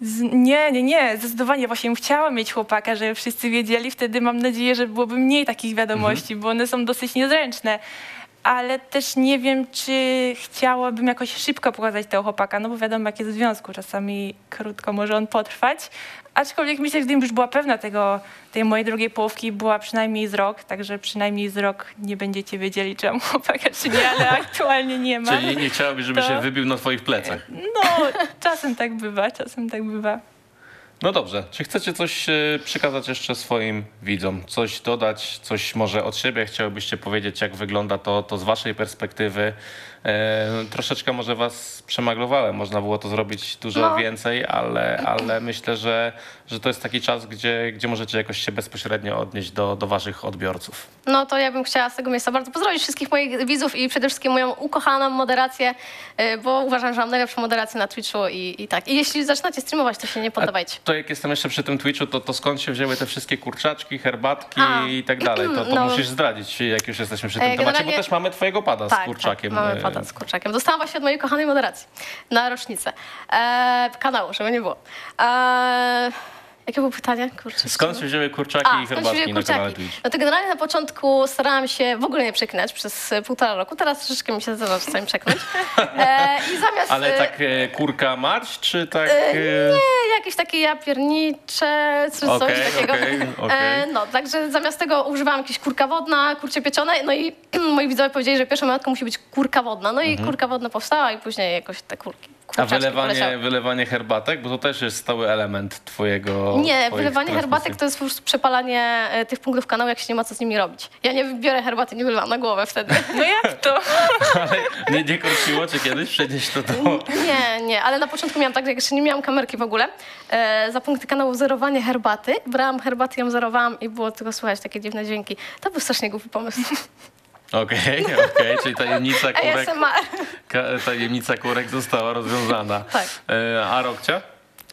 Z, nie, nie, nie, zdecydowanie właśnie bym chciała mieć chłopaka, żeby wszyscy wiedzieli, wtedy mam nadzieję, że byłoby mniej takich wiadomości, bo one są dosyć niezręczne. Ale też nie wiem, czy chciałabym jakoś szybko pokazać tego chłopaka, no bo wiadomo, jak jest w związku, czasami krótko może on potrwać. Aczkolwiek myślę, że gdybym już była pewna tego, tej mojej drugiej połówki, była przynajmniej z rok, także przynajmniej z rok nie będziecie wiedzieli, czy mam chłopaka, czy nie, ale aktualnie nie mam. Czyli nie chciałabyś, żeby To- się wybił na twoich plecach? No, czasem tak bywa, czasem tak bywa. No dobrze, czy chcecie coś e, przekazać jeszcze swoim widzom? Coś dodać, coś może od siebie chciałybyście powiedzieć, jak wygląda to, to z waszej perspektywy? E, troszeczkę może was przemaglowałem, można było to zrobić dużo No. więcej, ale, ale myślę, że, że to jest taki czas, gdzie, gdzie możecie jakoś się bezpośrednio odnieść do, do waszych odbiorców. No to ja bym chciała z tego miejsca bardzo pozdrowić wszystkich moich widzów i przede wszystkim moją ukochaną moderację, y, bo uważam, że mam najlepszą moderację na Twitchu i, i tak. I jeśli zaczynacie streamować, to się nie poddawajcie. To jak jestem jeszcze przy tym Twitchu, to, to skąd się wzięły te wszystkie kurczaczki, herbatki A. i tak dalej? To, to No. musisz zdradzić, jak już jesteśmy przy tym E, temacie, bo generalnie- też mamy twojego pada z kurczakiem. Tak, pada z kurczakiem. Dostałam właśnie od mojej kochanej moderacji na rocznicę e, kanału, żeby nie było. E, jakie było pytanie? Kurczę, Skąd się wzięły kurczaki A, i herbatki na kanale? Twitch? No to generalnie na początku starałam się w ogóle nie przeklinać przez e, półtora roku. Teraz troszeczkę mi się zdarza czasami przeknąć. E, I zamiast... Ale e, tak e, kurka mać, czy tak... E, Nie, jakieś takie ja piernicze, czy coś Okej, takiego. okej. E, no, także zamiast tego używałam jakieś kurka wodna, kurcze pieczone, no i moi widzowie powiedzieli, że pierwszą matką musi być kurka wodna. No i kurka wodna powstała i później jakoś te kurki. A wylewanie, wylewanie herbatek, bo to też jest stały element twojego... Nie, wylewanie transmisji. herbatek to jest po prostu przepalanie e, tych punktów kanału, jak się nie ma co z nimi robić. Ja nie biorę herbaty, nie wylewam na głowę wtedy. No jak to? Nie, nie korciło cię kiedyś przenieść to do... Nie, nie, ale na początku miałam tak, że jak jeszcze nie miałam kamerki w ogóle, e, za punkty kanału zerowanie herbaty, brałam herbatę, ją zerowałam i było tylko słychać takie dziwne dźwięki. To był strasznie głupi pomysł. Okej, okej, czyli tajemnica kurek, tajemnica kurek została rozwiązana. Tak. E, a Rokcia?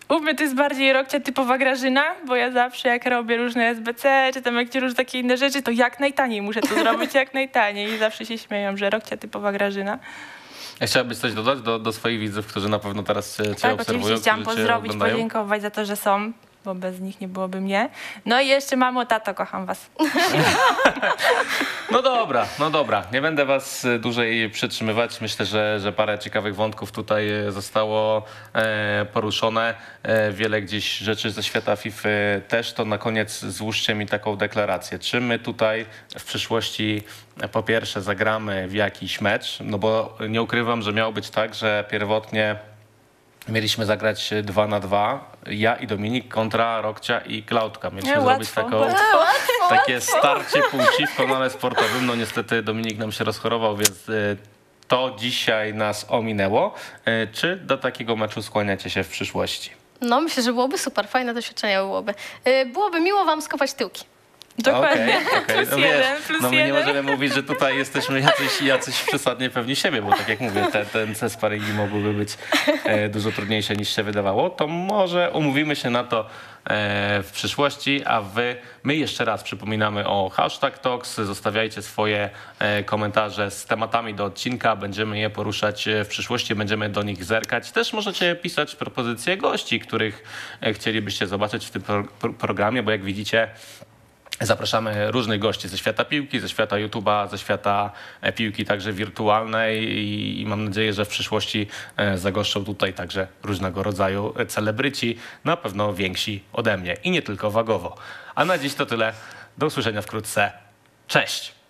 U mnie to jest bardziej rokcia typowa Grażyna, bo ja zawsze jak robię różne SBC, czy tam jakieś różne takie inne rzeczy, to jak najtaniej muszę to zrobić, jak najtaniej. I zawsze się śmieją, że rokcia typowa Grażyna. Ja chciałabyś coś dodać do, do swoich widzów, którzy na pewno teraz cię, cię Tak, obserwują, oczywiście chciałam pozdrowić, oglądają? podziękować za to, że są, bo bez nich nie byłoby mnie. No i jeszcze mamo, tato, kocham was. No dobra, no dobra. Nie będę was e, dłużej przytrzymywać. Myślę, że, że parę ciekawych wątków tutaj e, zostało e, poruszone. Wiele gdzieś rzeczy ze świata FIFA też. To na koniec złóżcie mi taką deklarację. Czy my tutaj w przyszłości po pierwsze zagramy w jakiś mecz? No bo nie ukrywam, że miało być tak, że pierwotnie Mieliśmy zagrać 2 na 2. Ja i Dominik kontra Rokcia i Klaudka. Mieliśmy Nie, zrobić łatwo, taką, łatwo. takie starcie płci w kanale sportowym. No niestety Dominik nam się rozchorował, więc y, to dzisiaj nas ominęło. Y, Czy do takiego meczu skłaniacie się w przyszłości? No myślę, że byłoby super, fajne doświadczenie byłoby. Byłoby miło wam skopać tyłki. Dokładnie. Okej, okej. Plus No jeden, wiesz, plus no my nie jeden. możemy mówić, że tutaj jesteśmy jacyś, jacyś przesadnie pewni siebie, bo tak jak mówię, te, ten te sparingi mogłyby być e, dużo trudniejsze niż się wydawało, to może umówimy się na to e, w przyszłości, a wy, my jeszcze raz przypominamy o hashtag Talks, zostawiajcie swoje e, komentarze z tematami do odcinka, będziemy je poruszać e, w przyszłości, będziemy do nich zerkać. Też możecie pisać propozycje gości, których chcielibyście zobaczyć w tym pro, programie, bo jak widzicie, Zapraszamy różnych gości ze świata piłki, ze świata YouTube'a, ze świata e, piłki także wirtualnej i, mam nadzieję, że w przyszłości e, zagoszczą tutaj także różnego rodzaju celebryci, na pewno więksi ode mnie i nie tylko wagowo. A na dziś to tyle. Do usłyszenia wkrótce. Cześć!